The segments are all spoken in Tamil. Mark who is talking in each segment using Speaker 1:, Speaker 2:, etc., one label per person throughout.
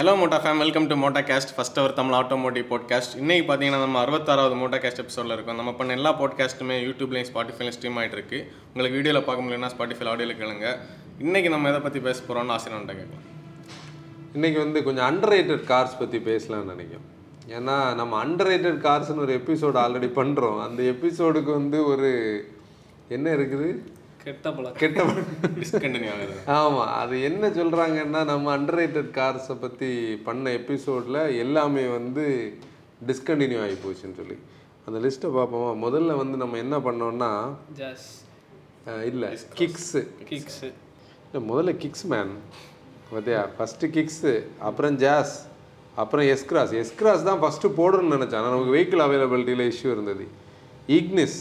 Speaker 1: Hello Moto Fame welcome to Moto cast first our Tamil automotive podcast இன்னைக்கு பார்த்தீங்கன்னா நம்ம அறுபத்தாறாவது மோட்டா கேஸ்ட் எபிசோடில் இருக்கும். நம்ம பண்ண எல்லா பாட்காஸ்ட்டுமே யூடியூப்லேயும் ஸ்பாட்டிஃபைலையும் ஸ்ட்ரீம் ஆகிட்டு இருக்கு. உங்களுக்கு வீடியோவில் பார்க்க முடியலன்னா ஸ்பாட்டிஃபை ஆடியோவில் கேளுங்க. இன்னைக்கு நம்ம எதை பற்றி பேச போகிறோம்னு ஆசை நான் கேட்கலாம்.
Speaker 2: இன்னைக்கு வந்து கொஞ்சம் அண்டர் கார்ஸ் பற்றி பேசலாம்னு நினைக்கும் ஏன்னா நம்ம அண்டர் கார்ஸ்னு ஒரு எபிசோடு ஆல்ரெடி பண்ணுறோம் அந்த எபிசோடுக்கு வந்து ஒரு என்ன இருக்குது?
Speaker 3: கெட்ட பழக்கம்.
Speaker 2: கெட்ட
Speaker 1: ஆகுது.
Speaker 2: ஆமாம் அது என்ன சொல்கிறாங்கன்னா நம்ம அண்டர் கார்ஸை பற்றி பண்ண எபிசோடில் எல்லாமே வந்து டிஸ்கண்டினியூ ஆகி போச்சுன்னு சொல்லி. அந்த லிஸ்ட்டை பார்ப்போமா? முதல்ல வந்து நம்ம என்ன பண்ணோம்னா
Speaker 3: ஜாஸ்
Speaker 2: இல்லை கிக்ஸு
Speaker 3: கிக்ஸு
Speaker 2: இல்லை முதல்ல கிக்ஸ் மேன் பார்த்தியா ஃபஸ்ட்டு கிக்ஸு அப்புறம் ஜாஸ் அப்புறம் எஸ்கிராஸ் எஸ்கிராஸ் தான் ஃபஸ்ட்டு போடணும்னு நினச்சேன். ஆனால் நமக்கு வெஹிக்கிள் அவைலபிலிட்டியில் இஷ்யூ இருந்தது. ஈக்னிஸ்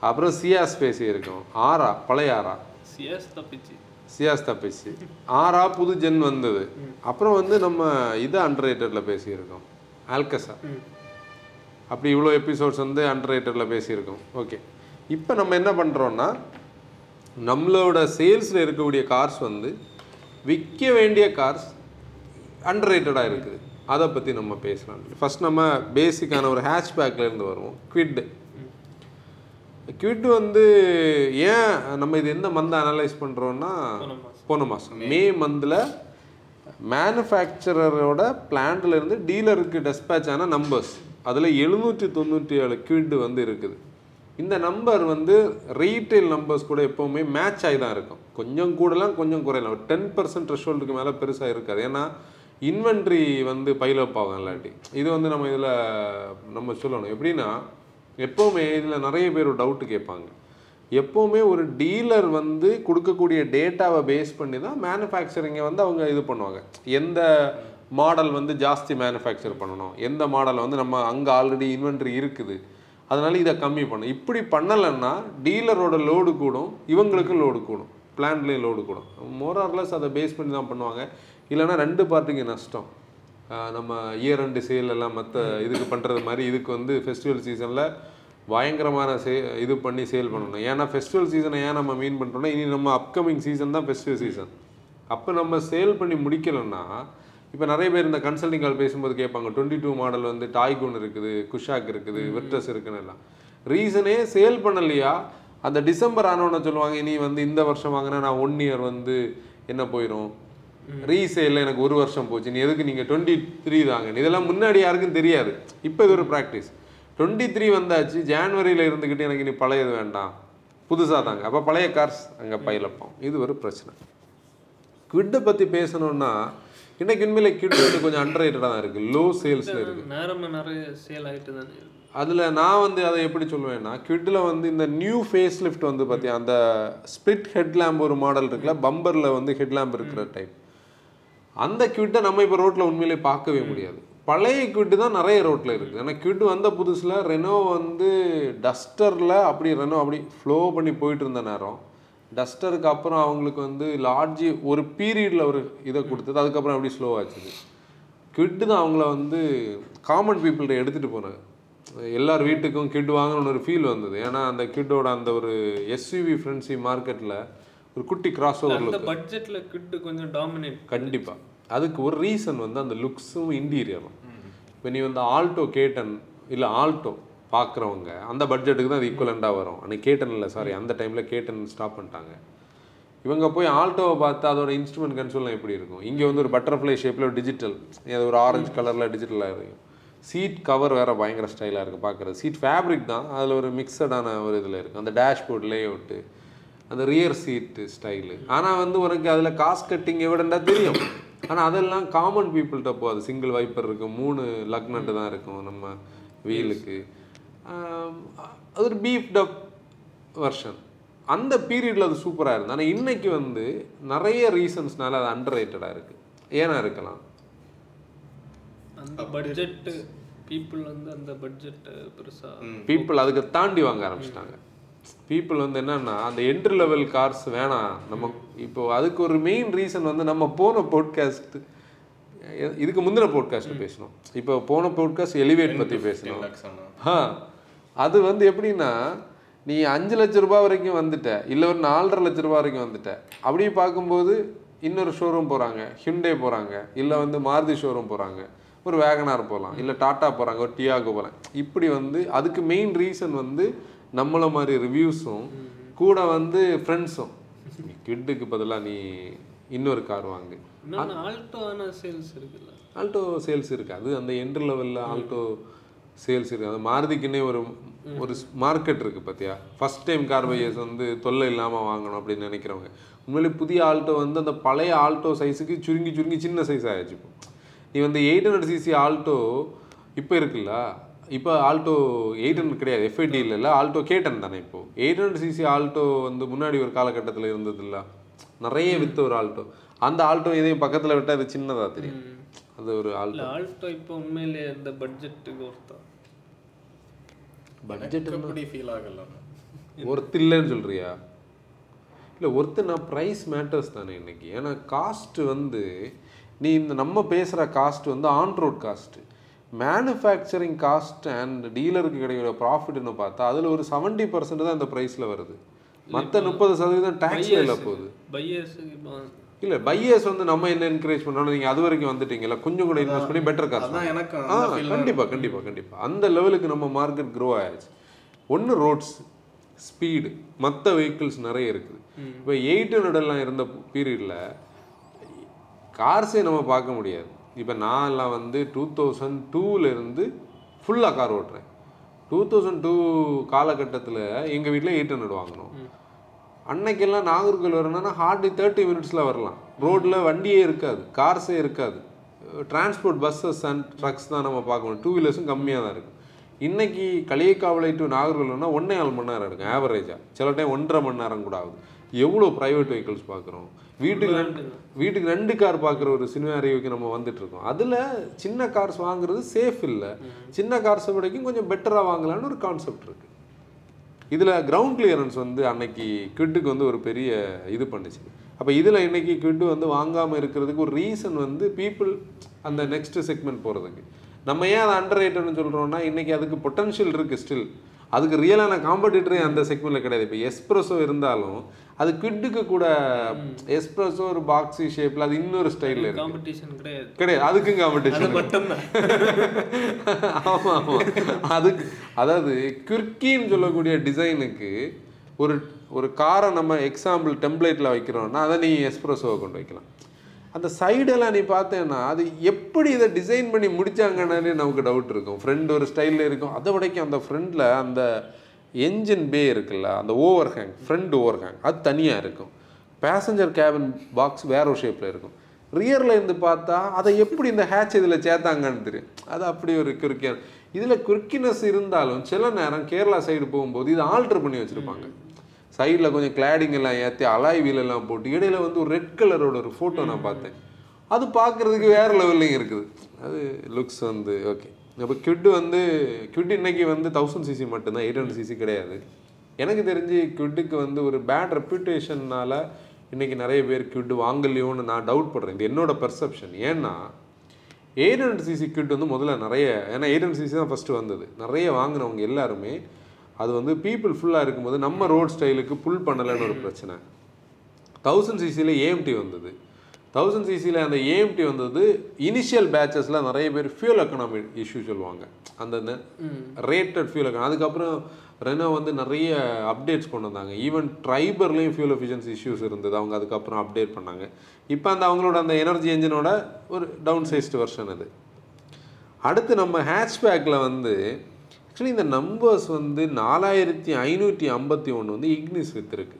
Speaker 2: அப்புறம் சியாஸ் பேசியிருக்கோம். ஆரா பழைய ஆரா
Speaker 3: சிஎஸ் தப்பிச்சு.
Speaker 2: சியாஸ் தப்பிச்சு. ஆரா புது ஜென் வந்தது. அப்புறம் வந்து நம்ம இதை அண்டர் பேசியிருக்கோம். ஆல்கசா. அப்படி இவ்வளோ எபிசோட்ஸ் வந்து அண்டர் பேசியிருக்கோம். ஓகே. இப்போ நம்ம என்ன பண்ணுறோன்னா நம்மளோட சேல்ஸில் இருக்கக்கூடிய கார்ஸ் வந்து விற்க வேண்டிய கார்ஸ் அண்டர் இருக்குது. அதை பற்றி நம்ம பேசலாம். ஃபர்ஸ்ட் நம்ம பேசிக்கான ஒரு ஹேட்ச்பேக்கில் இருந்து வருவோம். குவிட் குவிட் வந்து ஏன் நம்ம இது எந்த மந்தை அனலைஸ் பண்ணுறோன்னா போன மாதம் மே மந்தில் மேனுஃபேக்சரரோட பிளான்ட்ல இருந்து டீலருக்கு டெஸ்பேச் ஆன நம்பர்ஸ் அதில் எழுநூற்றி தொண்ணூற்றி ஏழு கிவிட் வந்து இருக்குது. இந்த நம்பர் வந்து ரீட்டைல் நம்பர்ஸ் கூட எப்போவுமே மேட்ச் ஆகி தான் இருக்கும். கொஞ்சம் கூடலாம் கொஞ்சம் குறையலாம். ஒரு டென் பர்சன்ட் த்ரெஷோல்டுக்கு மேலே பெருசாக இருக்காது. ஏன்னா இன்வென்ட்ரி வந்து பைலப் ஆகும் இல்லாட்டி. இது வந்து நம்ம இதில் நம்ம சொல்லணும். எப்படின்னா எப்போவுமே இதில் நிறைய பேர் ஒரு டவுட்டு கேட்பாங்க. எப்போவுமே ஒரு டீலர் வந்து கொடுக்கக்கூடிய டேட்டாவை பேஸ் பண்ணி தான் மேனுஃபேக்சரிங்கை வந்து அவங்க இது பண்ணுவாங்க. எந்த மாடல் வந்து ஜாஸ்தி மேனுஃபேக்சர் பண்ணணும்? எந்த மாடல் வந்து நம்ம அங்கே ஆல்ரெடி இன்வென்ட்ரி இருக்குது? அதனால் இதை கம்மி பண்ணும் இப்படி பண்ணலைன்னா டீலரோட லோடு கூடும் இவங்களுக்கும் லோடு கூடும். பிளான்லேயும் லோடு கூடும். மோரார்லஸ் அதை பேஸ் பண்ணி தான் பண்ணுவாங்க. இல்லைன்னா ரெண்டு பார்ட்டிக்கு நஷ்டம். நம்ம இயர் அண்டு சேல் எல்லாம் மற்ற இதுக்கு பண்ணுறது மாதிரி இதுக்கு வந்து ஃபெஸ்டிவல் சீசனில் பயங்கரமான சே இது பண்ணி சேல் பண்ணணும். ஏன்னா ஃபெஸ்டிவல் சீசனை ஏன் நம்ம மீன் பண்ணுறோம்னா இனி நம்ம அப்கமிங் சீசன் தான் ஃபெஸ்டிவல் சீசன் அப்போ நம்ம சேல் பண்ணி முடிக்கலைன்னா இப்போ நிறைய பேர் இந்த கன்சல்டிங் கால் பேசும்போது கேட்பாங்க டுவெண்ட்டி டூ மாடல் வந்து டாய்கூன் இருக்குது குஷாக் இருக்குது வெர்டஸ் இருக்குன்னு எல்லாம். ரீசனே சேல் பண்ணலையா? அந்த டிசம்பர் ஆனோன்னு சொல்லுவாங்க இனி வந்து இந்த வருஷம் வாங்கினா நான் ஒன் இயர் வந்து என்ன போயிடும் ரீசேலில் எனக்கு ஒரு வருஷம் போச்சு. நீ எதுக்கு நீங்கள் டுவெண்ட்டி த்ரீ தாங்க? இதெல்லாம் முன்னாடி யாருக்கும் தெரியாது. இப்போ இது ஒரு ப்ராக்டிஸ் டுவெண்ட்டி த்ரீ வந்தாச்சு. ஜான்வரியில் இருந்துக்கிட்டு எனக்கு இனி பழையது வேண்டாம். புதுசாக தாங்க. அப்போ பழைய கார்ஸ் அங்கே பயிலப்போம். இது ஒரு பிரச்சனை. குவிட்டை பற்றி பேசணும்னா இன்னைக்கு உண்மையில கிட் வந்து கொஞ்சம் அண்டர் தான் இருக்குது லோ சேல்ஸில் இருக்குது
Speaker 3: நேரமே நிறைய சேல் ஆகிட்டு தானே.
Speaker 2: அதில் நான் வந்து அதை எப்படி சொல்லுவேன்னா கிட்டில் வந்து இந்த நியூ ஃபேஸ் லிஃப்ட் வந்து பார்த்தியா அந்த ஸ்பிட் ஹெட்லாம்ப் ஒரு மாடல் இருக்குல்ல பம்பரில் வந்து ஹெட்லாம்ப் இருக்கிற டைப் அந்த கிவிட்டை நம்ம இப்போ ரோட்டில் உண்மையிலே பார்க்கவே முடியாது. பழைய கிவிட்டு தான் நிறைய ரோட்டில் இருக்குது. ஏன்னா கிவிட் வந்த புதுசில் ரெனோ வந்து டஸ்டரில் அப்படி ரெனோ அப்படி ஃப்ளோ பண்ணி போயிட்டு இருந்த நேரம். டஸ்டருக்கு அப்புறம் அவங்களுக்கு வந்து லார்ஜி ஒரு பீரியடில் ஒரு இதை கொடுத்தது. அதுக்கப்புறம் அப்படி ஸ்லோ ஆச்சுது. கிட்டு தான் அவங்கள வந்து காமன் பீப்புள்கிட்ட எடுத்துகிட்டு போனாங்க. எல்லார் வீட்டுக்கும் கிட் வாங்கணும்னு ஒரு ஃபீல் வந்தது. ஏன்னா அந்த கிட்டோட அந்த ஒரு எஸ்யூவி ஃப்ரெண்ட்ஸி மார்க்கெட்டில் ஒரு குட்டி கிராஸ் ஓவர்
Speaker 3: அந்த பட்ஜெட்ல கிட்டு கொஞ்சம் டாமினேட்
Speaker 2: கண்டிப்பாக அதுக்கு ஒரு ரீசன் வந்து அந்த லுக்ஸும் இன்டீரியரும் இப்போ நீ வந்து ஆல்டோ கேட்டன் இல்லை ஆல்டோ பார்க்குறவங்க அந்த பட்ஜெட்டுக்கு தான் அது ஈக்குவலண்ட்டாக வரும். அன்னைக்கு கேட்டன் இல்லை சாரி அந்த டைமில் கேட்டன் ஸ்டாப் பண்ணிட்டாங்க. இவங்க போய் ஆல்டோவை பார்த்து அதோட இன்ஸ்ட்ருமெண்ட் கன்சோல்லாம் எப்படி இருக்கும்? இங்கே வந்து ஒரு பட்டர்ஃப்ளை ஷேப்பில் ஒரு டிஜிட்டல் அது ஒரு ஆரஞ்சு கலரில் டிஜிட்டலாக இருக்கும். சீட் கவர் வேறு பயங்கர ஸ்டைலாக இருக்குது பார்க்குறது சீட் ஃபேப்ரிக் தான் அதில் ஒரு மிக்சடான ஒரு இதில் இருக்குது அந்த டேஷ்போர்ட் லே அவுட்டு அந்த ரியர் சீட்டு ஸ்டைலு ஆனால் வந்து உனக்கு அதில் காஸ்ட் கட்டிங் எவிடண்டா தெரியும். ஆனால் அதெல்லாம் காமன் பீப்புள்கிட்ட போகாது. சிங்கிள் வைப்பர் இருக்கும் மூணு லக்னட்டு தான் இருக்கும் நம்ம வீலுக்கு அது ஒரு பீஃப் டப் வெர்ஷன் அந்த பீரியடில் அது சூப்பராக இருந்தது. ஆனால் இன்னைக்கு வந்து நிறைய ரீசன்ஸ்னால அது அண்டர் ரேட்டடாக இருக்குது ஏன்னா இருக்கலாம்.
Speaker 3: அந்த பட்ஜெட் பீப்புள் வந்து அந்த பட்ஜெட் பெருசா
Speaker 2: பீப்புள் அதுக்கு தாண்டி வாங்க ஆரம்பிச்சிட்டாங்க. பீப்புள் வந்து என்னன்னா அந்த என்ட்ரி லெவல் கார்ஸ் வேணாம். நம்ம இப்போ அதுக்கு ஒரு மெயின் ரீசன் வந்து நம்ம போன போட்காஸ்ட் இதுக்கு முந்தின போட்காஸ்ட் பேசணும். இப்போ போன போட்காஸ்ட் எலிவேட் பற்றி பேசணும். ஆ. அது வந்து எப்படின்னா நீ அஞ்சு லட்ச ரூபாய் வரைக்கும் வந்துட்ட இல்லை ஒரு நாலரை லட்ச ரூபாய் வரைக்கும் வந்துட்ட. அப்படி பார்க்கும்போது இன்னொரு ஷோரூம் போகிறாங்க ஹிண்டே போகிறாங்க இல்லை வந்து மாருதி ஷோரூம் போகிறாங்க ஒரு வேகனார் போகலாம் இல்லை டாட்டா போகிறாங்க ஒரு டியாகோ போகலாம் இப்படி வந்து அதுக்கு மெயின் ரீசன் வந்து நம்மள மாதிரி ரிவ்யூஸும் கூட வந்து ஃப்ரெண்ட்ஸும் கிட்டுக்கு பதிலாக நீ இன்னொரு கார் வாங்கு.
Speaker 3: ஆல்டோ சேல்ஸ் இருக்குல்ல.
Speaker 2: ஆல்டோ சேல்ஸ் இருக்கு. அது அந்த என்ட்ரு லெவலில் ஆல்டோ சேல்ஸ் இருக்கு. அது மாருதிக்குன்னே ஒரு ஒரு மார்க்கெட் இருக்கு பார்த்தியா ஃபர்ஸ்ட் டைம் கார் பையர்ஸ் வந்து தொல்லை இல்லாமல் வாங்கணும் அப்படின்னு நினைக்கிறவங்க. உண்மையிலே புதிய ஆல்டோ வந்து அந்த பழைய ஆல்டோ சைஸுக்கு சுருங்கி சுருங்கி சின்ன சைஸ் ஆயிடுச்சு இப்போ. நீ வந்து எயிட் ஹண்ட்ரட் சிசி ஆல்டோ இப்போ இருக்குல்ல? இப்போ ஆல்டோ எயிட் ஹண்ட்ரட் கிடையாது எஃப்ஐடி இல்லைல்ல ஆல்டோ கேட்டன் தானே இப்போ? எயிட் ஹண்ட்ரட் சிசி ஆல்டோ வந்து முன்னாடி ஒரு காலகட்டத்தில் இருந்ததில்ல? நிறைய வித்த ஒரு ஆல்டோ. அந்த ஆல்டோ இதையும் பக்கத்தில் விட்டால் அது சின்னதாக தெரியும். அது ஒரு ஆல்டோ.
Speaker 3: இல்லை ஆல்டோ இப்போ உண்மையிலே அந்த பட்ஜெட்டுக்கு ஒருத்தா
Speaker 2: பட்ஜெட்
Speaker 1: எப்படி ஃபீல் ஆகல.
Speaker 2: ஒர்த் இல்லைன்னு சொல்றியா? இல்லை ஒர்த்து நான் ப்ரைஸ் மேட்டர்ஸ் தானே இன்னைக்கு. ஏன்னா காஸ்ட் வந்து நீ இந்த நம்ம பேசுகிற காஸ்ட் வந்து on road cost manufacturing cost and டீலருக்கு கிடைக்கிற ப்ராஃபிட்னு பார்த்தா அதில் ஒரு செவன்ட்டி பர்சன்ட் தான் இந்த ப்ரைஸில் வருது. மற்ற முப்பது சதவீதம் டேக்ஸில் இல்லை போகுது. இல்லை பையர்ஸ் வந்து நம்ம என்ன என்கரேஜ் பண்ணோம் நீங்கள் அது வரைக்கும் வந்துட்டீங்கல்ல கொஞ்சம் கூட இன்வெஸ்ட் பண்ணி பெட்டர் காசு
Speaker 1: அதான் எனக்கு
Speaker 2: ஆ கண்டிப்பாக கண்டிப்பாக கண்டிப்பாக அந்த லெவலுக்கு நம்ம மார்க்கெட் க்ரோ ஆயிடுச்சு. ஒன்று ரோட்ஸ் ஸ்பீடு மற்ற வெஹிக்கிள்ஸ் நிறைய இருக்குது. இப்போ எயிட் ஹண்ட்ரடெல்லாம் இருந்த பீரியடில் கார்ஸே நம்ம பார்க்க முடியாது. இப்போ நான் எல்லாம் வந்து டூ தௌசண்ட் டூலேருந்து ஃபுல்லாக கார் ஓட்டுறேன். டூ தௌசண்ட் டூ காலகட்டத்தில் எங்கள் வீட்டில் எயிட் ஹண்ட்ரட் வாங்கினோம் அன்னைக்கெல்லாம் நாகர்கோவில் வரணும்னா ஹார்ட்லி தேர்ட்டி மினிட்ஸில் வரலாம். ரோட்டில் வண்டியே இருக்காது கார்ஸே இருக்காது. டிரான்ஸ்போர்ட் பஸ்ஸஸ் அண்ட் ட்ரக்ஸ் தான் நம்ம பார்க்கணும் டூ வீலர்ஸும் கம்மியாக தான் இருக்கும் இன்னைக்கு களியக்காவலை டு நாகர்கோவில்னா ஒன்றே நாலு மணி நேரம் இருக்கும் ஆவரேஜாக சில டைம் ஒன்றரை மணி நேரம் கூட ஆகுது. எவ்வளோ ப்ரைவேட் வெஹிக்கிள்ஸ் பார்க்குறோம்? வீட்டுக்கு ரெண்டு வீட்டுக்கு ரெண்டு கார் பார்க்குற ஒரு சினிமா அறிவுக்கு நம்ம வந்துட்டு இருக்கோம் அதில் சின்ன கார்ஸ் வாங்குறது சேஃப் இல்லை. சின்ன கார்ஸை விடைக்கும் கொஞ்சம் பெட்டராக வாங்கலாம்னு ஒரு கான்செப்ட் இருக்குது இதில் கிரவுண்ட் கிளியரன்ஸ் வந்து அன்னைக்கு கிட்டுக்கு வந்து ஒரு பெரிய இது பண்ணுச்சு. அப்போ இதில் இன்னைக்கு கிட்டு வந்து வாங்காமல் இருக்கிறதுக்கு ஒரு ரீசன் வந்து பீப்புள் அந்த நெக்ஸ்ட் செக்மெண்ட் போகிறதுக்கு நம்ம ஏன் அதை அண்டர் ரேட்டட்னு சொல்கிறோம்னா இன்னைக்கு அதுக்கு பொட்டன்ஷியல் இருக்குது ஸ்டில் அதுக்கு ரியலான காம்படிட்டரே அந்த செக்மெண்ட்டில் கிடையாது. இப்போ எஸ்ப்ரெஸோ இருந்தாலும் அது கிட்டுக்கு கூட எஸ்ப்ரெஸோ ஒரு பாக்ஸி ஷேப்பில் அது இன்னொரு ஸ்டைலில் இருக்கு.
Speaker 3: காம்படிஷன் கிடையாது.
Speaker 2: கிடையாது. அதுக்கும் காம்படிஷன்
Speaker 3: மட்டும்தான்
Speaker 2: ஆமா ஆமா. அதுக்கு அதாவது கிர்கின்னு சொல்லக்கூடிய டிசைனுக்கு ஒரு ஒரு காரை நம்ம எக்ஸாம்பிள் டெம்ப்ளேட்டில் வைக்கிறோம்னா அதை நீ எஸ்ப்ரெஸோவை கொண்டு வைக்கலாம். அந்த சைடெல்லாம் நீ பார்த்தேன்னா அது எப்படி இதை டிசைன் பண்ணி முடிச்சாங்கன்னு நமக்கு டவுட் இருக்கும். ஃப்ரெண்ட் ஒரு ஸ்டைலில் இருக்கும். அதை விடைக்கும் அந்த ஃப்ரெண்டில் அந்த என்ஜின் பே இருக்குல்ல அந்த overhang front overhang அது தனியாக இருக்கும். பேசஞ்சர் கேபின் பாக்ஸ் வேற ஒரு ஷேப்பில் இருக்கும். ரியரில் இருந்து பார்த்தா அதை எப்படி இந்த ஹேட்ச் இதில் சேர்த்தாங்கன்னு தெரியும். அது அப்படி ஒரு குறுக்கிய இதில் குறுக்கினஸ் இருந்தாலும் சில நேரம் கேரளா சைடு போகும்போது இதை ஆல்டர் பண்ணி வச்சுருப்பாங்க. சைடில் கொஞ்சம் கிளாடிங் எல்லாம் ஏற்றி அலாய் வீல் எல்லாம் போட்டு இடையில வந்து ஒரு ரெட் கலரோட ஒரு ஃபோட்டோ நான் பார்த்தேன். அது பார்க்குறதுக்கு வேறு லெவல்லையும் இருக்குது. அது லுக்ஸ் வந்து ஓகே அப்போ கிட் வந்து கிட் இன்னைக்கு வந்து தௌசண்ட் சிசி மட்டும்தான் எயிட் ஹண்ட்ரட் சிசி கிடையாது. எனக்கு தெரிஞ்சு கிட்டுக்கு வந்து ஒரு பேட் ரெப்யூட்டேஷன்னால இன்னைக்கு நிறைய பேர் கிட் வாங்கலையோன்னு நான் டவுட் படுறேன். இது என்னோட பெர்செப்ஷன் ஏன்னா எயிட் ஹண்ட்ரட் சிசி கிட் வந்து முதல்ல நிறைய ஏன்னா எயிட் ஹண்ட்ரட் சிசி தான் ஃபஸ்ட்டு வந்தது. நிறைய வாங்கினவங்க எல்லாருமே அது வந்து பீப்புள் ஃபுல்லாக இருக்கும்போது நம்ம ரோட் ஸ்டைலுக்கு புல் பண்ணலைன்னு ஒரு பிரச்சனை. தௌசண்ட் சிசியில் ஏஎம்டி வந்தது. தௌசண்ட் சிசியில் அந்த ஏஎம்டி வந்தது இனிஷியல் பேச்சஸில் நிறைய பேர் ஃபியூல் எக்கனாமி இஷ்யூ சொல்லுவாங்க. அந்த ரேட்டட் ஃபியூல் எக்கனாமி அதுக்கப்புறம் ரெனோ வந்து நிறைய அப்டேட்ஸ் கொண்டு வந்தாங்க. ஈவன் ட்ரைபர்லேயும் ஃபியூல் எஃபிஷியன்சி இஷ்யூஸ் இருந்தது. அவங்க அதுக்கப்புறம் அப்டேட் பண்ணாங்க. இப்போ அந்த அவங்களோட அந்த எனர்ஜி என்ஜினோட ஒரு டவுன் சைஸ்டு வெர்ஷன் அது. அடுத்து நம்ம ஹேட்ச்பேக்கில் வந்து ஆக்சுவலி இந்த நம்பர்ஸ் வந்து நாலாயிரத்தி ஐநூற்றி ஐம்பத்தி ஒன்று வந்து இக்னிஸ் வித்துருக்கு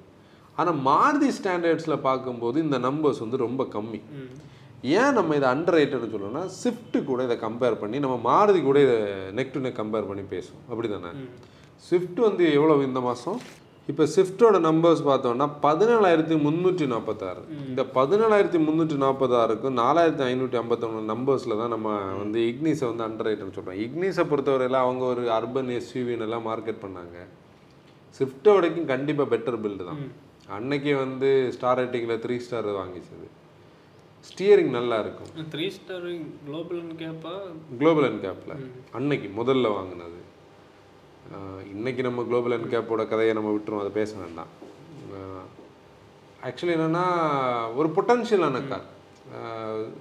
Speaker 2: ஆனால் மாருதி ஸ்டாண்டர்ட்ஸில் பார்க்கும்போது இந்த நம்பர்ஸ் வந்து ரொம்ப கம்மி. ஏன் நம்ம இதை அண்டர் ரேட்டட்னு சொல்லணும்னா ஸ்விஃப்ட் கூட இதை கம்பேர் பண்ணி நம்ம மாருதி கூட இதை நெக் டு நெக் கம்பேர் பண்ணி பேசுவோம். அப்படி தானே ஸ்விஃப்ட் வந்து எவ்வளோ இந்த மாதம் இப்போ ஸ்விஃப்டோட நம்பர்ஸ் பார்த்தோம்னா பதினேழாயிரத்தி முந்நூற்றி நாற்பத்தாறு இந்த பதினேழாயிரத்தி முந்நூற்றி நாற்பத்தாறுக்கும் நாலாயிரத்தி ஐநூற்றி ஐம்பத்தொன்று நம்பர்ஸில் தான் நம்ம வந்து இக்னிஸை வந்து அண்டர் ரேட்னு சொல்கிறோம் இக்னிஸை பொறுத்தவரையில் அவங்க ஒரு அர்பன் எஸ்யூவின்னு எல்லாம் மார்க்கெட் பண்ணாங்க. ஸ்விஃப்ட்டை வரைக்கும் கண்டிப்பாக பெட்டர் பில்டு தான் அன்னைக்கு வந்து ஸ்டார் ரேட்டிங்கில் த்ரீ ஸ்டார் வாங்கிச்சது. ஸ்டியரிங் நல்லா இருக்கும்.
Speaker 3: த்ரீ ஸ்டார் குளோபல்னு கேப்பா
Speaker 2: குளோபல் அண்ட் கேப்பில் அன்னைக்கு முதல்ல வாங்கினது. இன்றைக்கி நம்ம குளோபல் அண்ட் கேப்போட கதையை நம்ம விட்டுரும் அதை பேச வேண்டாம். ஆக்சுவலி என்னன்னா ஒரு பொட்டன்ஷியலான கார்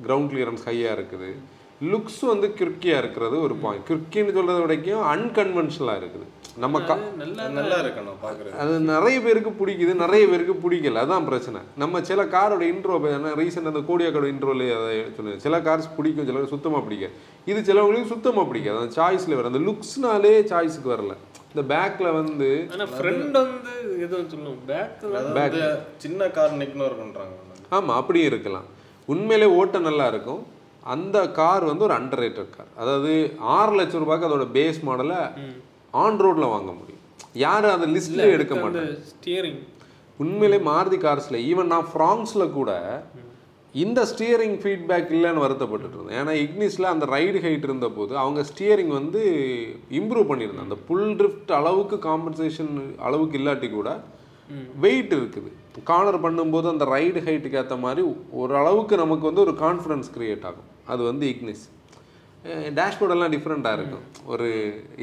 Speaker 2: கிரவுண்ட் கிளியரன்ஸ் ஹையாக இருக்குது. லுக்ஸ் வந்து கிறுக்கியாக இருக்கிறது ஒரு பாயிண்ட் கிறுக்கின்னு சொல்கிறத விடைக்கும் அன்கன்வென்ஷனலாக இருக்குது. நம்ம கா
Speaker 3: நல்லா
Speaker 1: இருக்கணும் பார்க்குறது.
Speaker 2: அது நிறைய பேருக்கு பிடிக்குது நிறைய பேருக்கு பிடிக்கல. அதான் பிரச்சனை. நம்ம சில காரோட இன்ட்ரோ ரீசெண்ட் அந்த கோடியாக்கோட இன்ட்ரோல அதை சொன்னேன் சில கார்ஸ் பிடிக்கும் சில சுத்தமாக பிடிக்காது. இது சிலவங்களுக்கு சுத்தமாக பிடிக்காது. அந்த சாய்ஸில் வர அந்த லுக்ஸ்னாலே சாய்ஸுக்கு வரல. இந்த பேக்கில் வந்து
Speaker 3: ஃப்ரெண்ட் வந்து எதுவும் சொல்லுவோம் பேக்
Speaker 1: வந்து சின்ன கார் இக்னோர் பண்றாங்க
Speaker 2: ஆமாம் அப்படியும் இருக்கலாம். உண்மையிலே ஓட்ட நல்லா இருக்கும். அந்த கார் வந்து ஒரு அண்டர் கார் அதாவது ஆறு லட்சம் ரூபாய்க்கு அதோட பேஸ் மாடலை ஆன் ரோட்ல வாங்க முடியும். யாரும் அந்த லிஸ்ட்ல எடுக்க மாட்டாங்க.
Speaker 3: ஸ்டியரிங்
Speaker 2: உண்மையிலே மாருதி கார்ஸில் ஈவன் நான் ஃப்ராங்ஸில் கூட இந்த ஸ்டியரிங் ஃபீட்பேக் இல்லைன்னு வருத்தப்பட்டுட்டு இருந்தேன். ஏன்னா இக்னிஸில் அந்த ரைடு ஹைட் இருந்த போது அவங்க ஸ்டியரிங் வந்து இம்ப்ரூவ் பண்ணியிருந்தாங்க. அந்த புல் ட்ரிஃப்ட் அளவுக்கு காம்பன்சேஷன் அளவுக்கு இல்லாட்டி கூட வெயிட் இருக்குது. கார்னர் பண்ணும்போது அந்த ரைடு ஹைட்டுக்கு ஏற்ற மாதிரி ஓரளவுக்கு நமக்கு வந்து ஒரு கான்ஃபிடன்ஸ் கிரியேட் ஆகும். அது வந்து இக்னிஸ் டேஷ்போர்டெல்லாம் டிஃப்ரெண்ட்டாக இருக்கும். ஒரு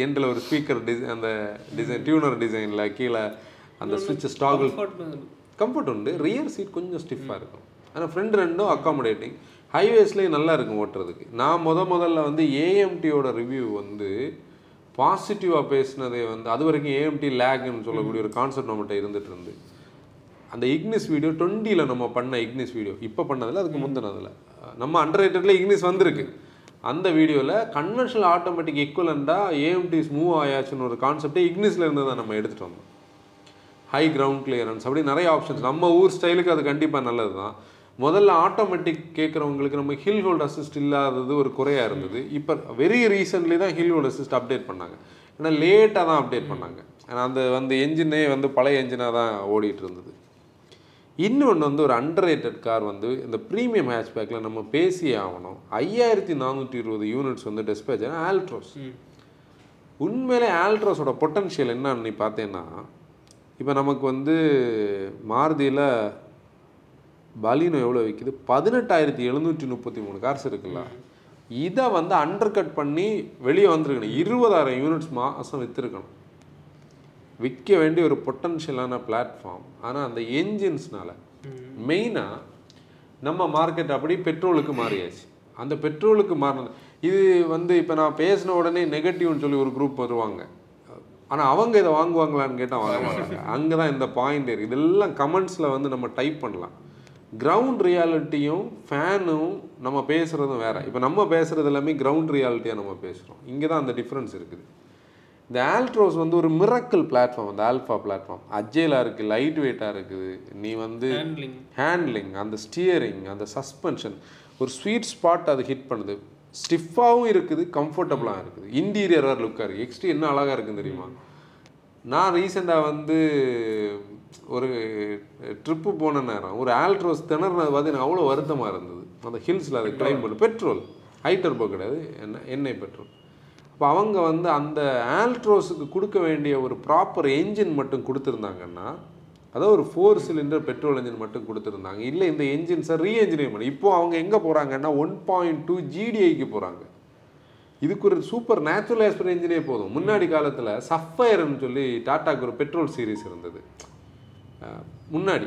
Speaker 2: எண்டில் ஒரு ஸ்பீக்கர் டிசை அந்த டிசைன் டியூனர் டிசைனில் கீழே அந்த சுவிட்ச் ஸ்டாகிள் கம்ஃபர்ட் உண்டு. ரியர் சீட் கொஞ்சம் ஸ்டிஃபாக இருக்கும். ஆனால் ஃப்ரண்ட் ரெண்டும் அக்காமடேட்டிங் ஹைவேஸ்லேயும் நல்லா இருக்கும் ஓட்டுறதுக்கு. நான் முத முதல்ல வந்து ஏஎம்டியோட ரிவ்யூ வந்து பாசிட்டிவாக பேசினதே வந்து அது வரைக்கும் ஏஎம்டி லேக்னு சொல்லக்கூடிய ஒரு கான்செப்ட் நம்மகிட்ட இருந்துட்டு இருந்து. அந்த இக்னிஸ் வீடியோ டுவெண்ட்டியில் நம்ம பண்ண இக்னிஸ் வீடியோ இப்போ பண்ணதில் அதுக்கு முந்தினதில் நம்ம அண்டர் ரேட்டடில் இக்னிஸ் வந்திருக்கு. அந்த வீடியோவில் கன்வென்ஷனல் ஆட்டோமேட்டிக் ஈக்குவலண்டாக ஏஎம்டிஸ் மூவ் ஆயாச்சுன்னு ஒரு கான்செப்டே இக்னிஸ்ல இருந்து தான் நம்ம எடுத்துகிட்டு வந்தோம். ஹை கிரவுண்ட் கிளியரன்ஸ் அப்படி நிறைய ஆப்ஷன்ஸ் நம்ம ஊர் ஸ்டைலுக்கு அது கண்டிப்பாக நல்லது தான் முதல்ல ஆட்டோமேட்டிக் கேட்குறவங்களுக்கு நம்ம ஹில் ஹோல்ட் அசிஸ்ட் இல்லாதது ஒரு குறையாக இருந்தது. இப்போ வெரி ரீசன்ட்லி தான் ஹில் ஹோல்ட் அசிஸ்ட் அப்டேட் பண்ணாங்க. ஏன்னா லேட்டாக தான் அப்டேட் பண்ணாங்க. ஏன்னா அந்த வந்து என்ஜினே வந்து பழைய என்ஜினாக தான் ஓடிட்டு இருந்தது. இன்னொன்று வந்து ஒரு அண்டர் கார் வந்து இந்த ப்ரீமியம் ஹேட்ச்பேக்கில் நம்ம பேசியே ஆகணும். ஐயாயிரத்தி நானூற்றி இருபது யூனிட்ஸ் வந்து டிஸ்பேச் ஆல்ட்ரோஸ் உண்மையிலே ஆல்ட்ரோஸோட பொட்டன்ஷியல் என்னன்னு நீ பார்த்தேன்னா இப்போ நமக்கு வந்து மாருதியில் பலினோ எவ்வளோ விற்கிது பதினெட்டாயிரத்தி எழுநூற்றி முப்பத்தி மூணு கார்ஸ் இருக்குல்ல. இதை வந்து அண்டர் கட் பண்ணி வெளியே வந்திருக்கணும். இருபதாயிரம் யூனிட்ஸ் மாதம் விற்றுருக்கணும் விற்க வேண்டிய ஒரு பொட்டன்ஷியலான பிளாட்ஃபார்ம் ஆனால் அந்த என்ஜின்ஸ்னால மெயினாக நம்ம மார்க்கெட் அப்படி பெட்ரோலுக்கு மாறியாச்சு. அந்த பெட்ரோலுக்கு மாறினது இது வந்து இப்போ நான் பேசின உடனே நெகட்டிவ்னு சொல்லி ஒரு குரூப் வருவாங்க. ஆனால் அவங்க இதை வாங்குவாங்களான்னு கேட்டால் வாங்க மாட்டாங்க அங்கே தான் இந்த பாயிண்ட் இருக்குது இதெல்லாம் கமெண்ட்ஸில் வந்து நம்ம டைப் பண்ணலாம். கிரவுண்ட் ரியாலிட்டியும் ஃபேனும் நம்ம பேசுகிறதும் வேறு. இப்போ நம்ம பேசுகிறது எல்லாமே கிரவுண்ட் ரியாலிட்டியாக நம்ம பேசுகிறோம் இங்கே தான் அந்த டிஃப்ரென்ஸ் இருக்குது. இந்த ஆல்ட்ரோஸ் வந்து ஒரு மிரக்கல் பிளாட்ஃபார்ம் அந்த ஆல்ஃபா பிளாட்ஃபார்ம் அஜேலாக இருக்குது லைட் வெயிட்டாக இருக்குது. நீ வந்து
Speaker 3: ஹேண்ட்லிங்
Speaker 2: ஹேண்ட்லிங் அந்த ஸ்டியரிங் அந்த சஸ்பென்ஷன் ஒரு ஸ்வீட் ஸ்பாட் அது ஹிட் பண்ணுது. ஸ்டிஃபாகவும் இருக்குது கம்ஃபர்டபுளாக இருக்குது. இன்டீரியர் வேறு லுக்காக இருக்குது எக்ஸ்ட்ரீ என்ன அழகாக இருக்குன்னு தெரியுமா? நான் ரீசெண்டாக வந்து ஒரு ட்ரிப்பு போன நேரம் ஒரு ஆல்ட்ரோஸ் திணறினது பார்த்து எனக்கு அவ்வளோ வருத்தமாக இருந்தது. அந்த ஹில்ஸில் அதை கிளைம் பண்ணு. பெட்ரோல். ஹைட்டர்போ கிடையாது. என்ன எண்ணெய் பெட்ரோல். அப்போ அவங்க வந்து அந்த ஆல்ட்ரோஸுக்கு கொடுக்க வேண்டிய ஒரு ப்ராப்பர் என்ஜின் மட்டும் கொடுத்துருந்தாங்கன்னா அதாவது ஒரு ஃபோர் சிலிண்டர் பெட்ரோல் என்ஜின் மட்டும் கொடுத்துருந்தாங்க. இல்லை இந்த என்ஜின்ஸை ரீஎன்ஜினியர் பண்ணி. இப்போது அவங்க எங்கே போகிறாங்கன்னா ஒன் பாயிண்ட் டூ ஜிடிஐக்கு போகிறாங்க இதுக்கு ஒரு சூப்பர் நேச்சுரல் ஆஸ்பிரன் என்ஜினே போதும். முன்னாடி காலத்தில் சஃபயர்னு சொல்லி டாட்டாக்கு ஒரு பெட்ரோல் சீரிஸ் இருந்தது. முன்னாடி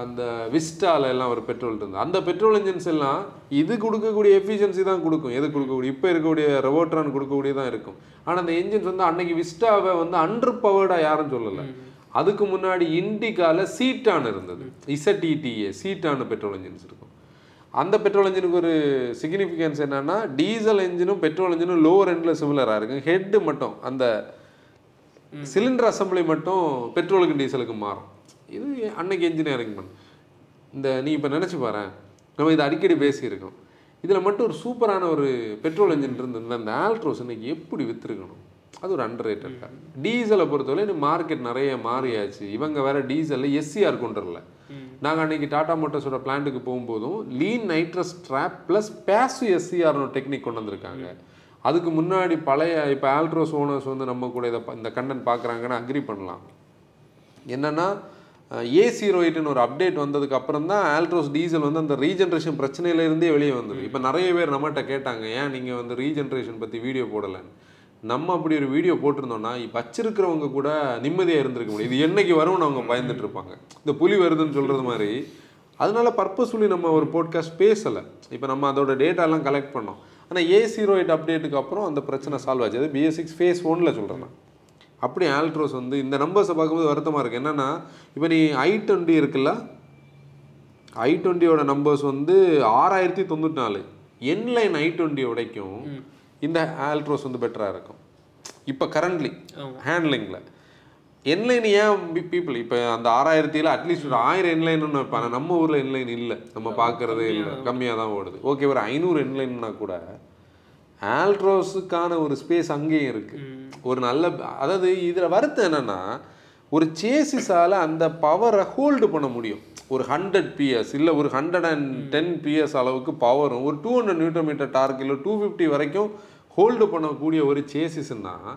Speaker 2: அந்த விஸ்டால எல்லாம் ஒரு பெட்ரோல் இருந்தது. அந்த பெட்ரோல் இன்ஜின்ஸ் எல்லாம் இது கொடுக்கக்கூடிய எஃபிஷியன்சி தான் கொடுக்கும். எது கொடுக்கக்கூடிய இப்போ இருக்கக்கூடிய ரெவோட்ரான் கொடுக்கக்கூடிய தான் இருக்கும். ஆனால் அந்த என்ஜின்ஸ் வந்து அன்னைக்கு விஸ்டாவை வந்து அண்டர் பவர்டாக யாரும் சொல்லலை. அதுக்கு முன்னாடி இண்டிகால சீட்டான் இருந்தது. இசட்டிடிஏ சீட்டான பெட்ரோல் இன்ஜின்ஸ் இருக்கும். அந்த பெட்ரோல் இன்ஜினுக்கு ஒரு சிக்னிஃபிகன்ஸ் என்னன்னா டீசல் இன்ஜினும் பெட்ரோல் இன்ஜினும் லோவர் எண்டில் சிமிலராக இருக்கும். ஹெட்டு மட்டும் அந்த சிலிண்டர் அசம்பிளி மட்டும் பெட்ரோலுக்கு டீசலுக்கு மாறும். இது அன்னைக்கு இன்ஜினியரிங் பண்ண. இந்த நீ இப்போ நினச்சி பாரு நம்ம இதை அடிக்கடி பேசியிருக்கோம். இதில் மட்டும் ஒரு சூப்பரான ஒரு பெட்ரோல் இன்ஜின் இருந்திருந்தா இந்த ஆல்ட்ரோஸ் இன்னைக்கு எப்படி விற்றுருக்கணும் அது ஒரு அண்டர் ரேட்டட் கார் டீசலை பொறுத்தவரை இன்னும் மார்க்கெட் நிறைய மாறியாச்சு. இவங்க வேற டீசலில் எஸ்சிஆர் கொண்டு வரல நாங்கள் அன்னைக்கு டாடா மோட்டர்ஸோட பிளான்ட்டுக்கு போகும்போதும் லீன் நைட்ரஸ் ட்ராப் ப்ளஸ் பேசு எஸ்சிஆர்னு டெக்னிக் கொண்டு வந்திருக்காங்க. அதுக்கு முன்னாடி பழைய இப்போ ஆல்ட்ரோஸ் ஓனர்ஸ் வந்து நம்ம கூட இதை இந்த கண்டென்ட் பார்க்குறாங்கன்னு அக்ரி பண்ணலாம். என்னன்னா ஏ ஜீரோ எயிட்னு ஒரு அப்டேட் வந்ததுக்கு அப்புறம் தான் ஆல்ட்ரோஸ் டீசல் வந்து அந்த ரீஜென்ரேஷன் பிரச்சனையிலேருந்தே வெளியே வந்தது. இப்போ நிறைய பேர் நம்மகிட்ட கேட்டாங்க ஏன் நீங்கள் வந்து ரீஜென்ரேஷன் பற்றி வீடியோ போடலைன்னு? நம்ம அப்படி ஒரு வீடியோ போட்டிருந்தோம்னா வச்சிருக்கிறவங்க கூட நிம்மதியாக இருந்திருக்க முடியும். இது என்னைக்கு வரும்னு அவங்க பயந்துட்டு இருப்பாங்க. இந்த புலி வருதுன்னு சொல்கிறது மாதிரி. அதனால பர்பஸ்ஃபுல்லி நம்ம ஒரு போட்காஸ்ட் பேசலை. இப்போ நம்ம அதோட டேட்டாலாம் கலெக்ட் பண்ணோம். ஆனால் ஏ ஜீரோ எயிட் அப்டேட்டுக்கு அப்புறம் அந்த பிரச்சனை சால்வ் ஆச்சு. அது பிஎஸ் சிக்ஸ் ஃபேஸ் ஒனில் சொல்கிறேன் நான். அப்படி ஆல்ட்ரோஸ் வந்து இந்த நம்பர்ஸை பார்க்கும்போது வருத்தமாக இருக்குது என்னென்னா இப்போ நீ ஐ டுவெண்ட்டி இருக்குல்ல? ஐ டுவெண்ட்டியோட நம்பர்ஸ் வந்து ஆறாயிரத்தி தொண்ணூற்றி நாலு. என்லைன் ஐ டுவெண்ட்டி உடைக்கும் இந்த ஆல்ட்ரோஸ் வந்து பெட்டராக இருக்கும். இப்போ கரண்ட்லி ஹேண்ட்லிங்கில் என்லைன் ஏன் பீப்புள் இப்போ அந்த ஆறாயிரத்தியில் அட்லீஸ்ட் ஒரு ஆயிரம் என்லைன்னு வைப்பாங்க நம்ம ஊரில் என்லைன் இல்லை. நம்ம பார்க்குறதே இல்லை. கம்மியாக தான் ஓடுது. ஓகே ஒரு ஐநூறு என்லைன்னா கூட ஆல்ட்ரோஸுக்கான ஒரு ஸ்பேஸ் அங்கேயும் இருக்குது ஒரு நல்ல அதாவது இதில் வருத்தம் என்னென்னா ஒரு சேசிஸால் அந்த பவரை ஹோல்டு பண்ண முடியும். ஒரு ஹண்ட்ரட் பிஎஸ் இல்லை ஒரு ஹண்ட்ரட் அண்ட் டென் பிஎஸ் அளவுக்கு பவரும் ஒரு two hundred newton metre torque இல்லை டூ ஃபிஃப்டி வரைக்கும் ஹோல்டு பண்ணக்கூடிய ஒரு சேசிஸ்னா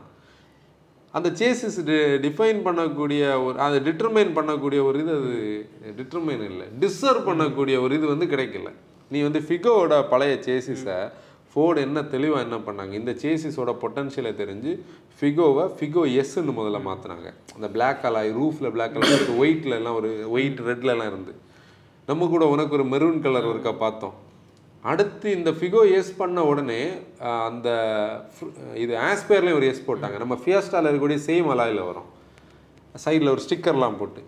Speaker 2: அந்த சேசிஸ் டிஃபைன் பண்ணக்கூடிய ஒரு அதை டிட்டர்மைன் பண்ணக்கூடிய ஒரு இது அது டிட்டர்மைன் இல்லை டிசர்வ் பண்ணக்கூடிய ஒரு இது வந்து கிடைக்கல. நீ வந்து ஃபிகோவோட பழைய சேசிஸை ஃபோர்டு என்ன தெளிவாக என்ன பண்ணாங்க? இந்த சேசிஸோட பொட்டன்ஷியலை தெரிஞ்சு ஃபிகோவை ஃபிகோ எஸ்ன்னு முதல்ல மாற்றினாங்க அந்த பிளாக் கலாய் ரூஃபில் பிளாக் கலர் ஒயிட்டில் எல்லாம் ஒரு ஒயிட் ரெட்லலாம் இருந்து. நம்ம கூட உனக்கு ஒரு மெரூன் கலர் இருக்கா பார்த்தோம். அடுத்து இந்த ஃபிகோ எஸ் பண்ண உடனே அந்த இது ஆஸ்பேர்லேயும் ஒரு எஸ் போட்டாங்க. நம்ம ஃபியஸ்டாவில் இருக்கக்கூடிய சேம் அலாயில் வரும். சைடில் ஒரு ஸ்டிக்கர்லாம் போட்டு.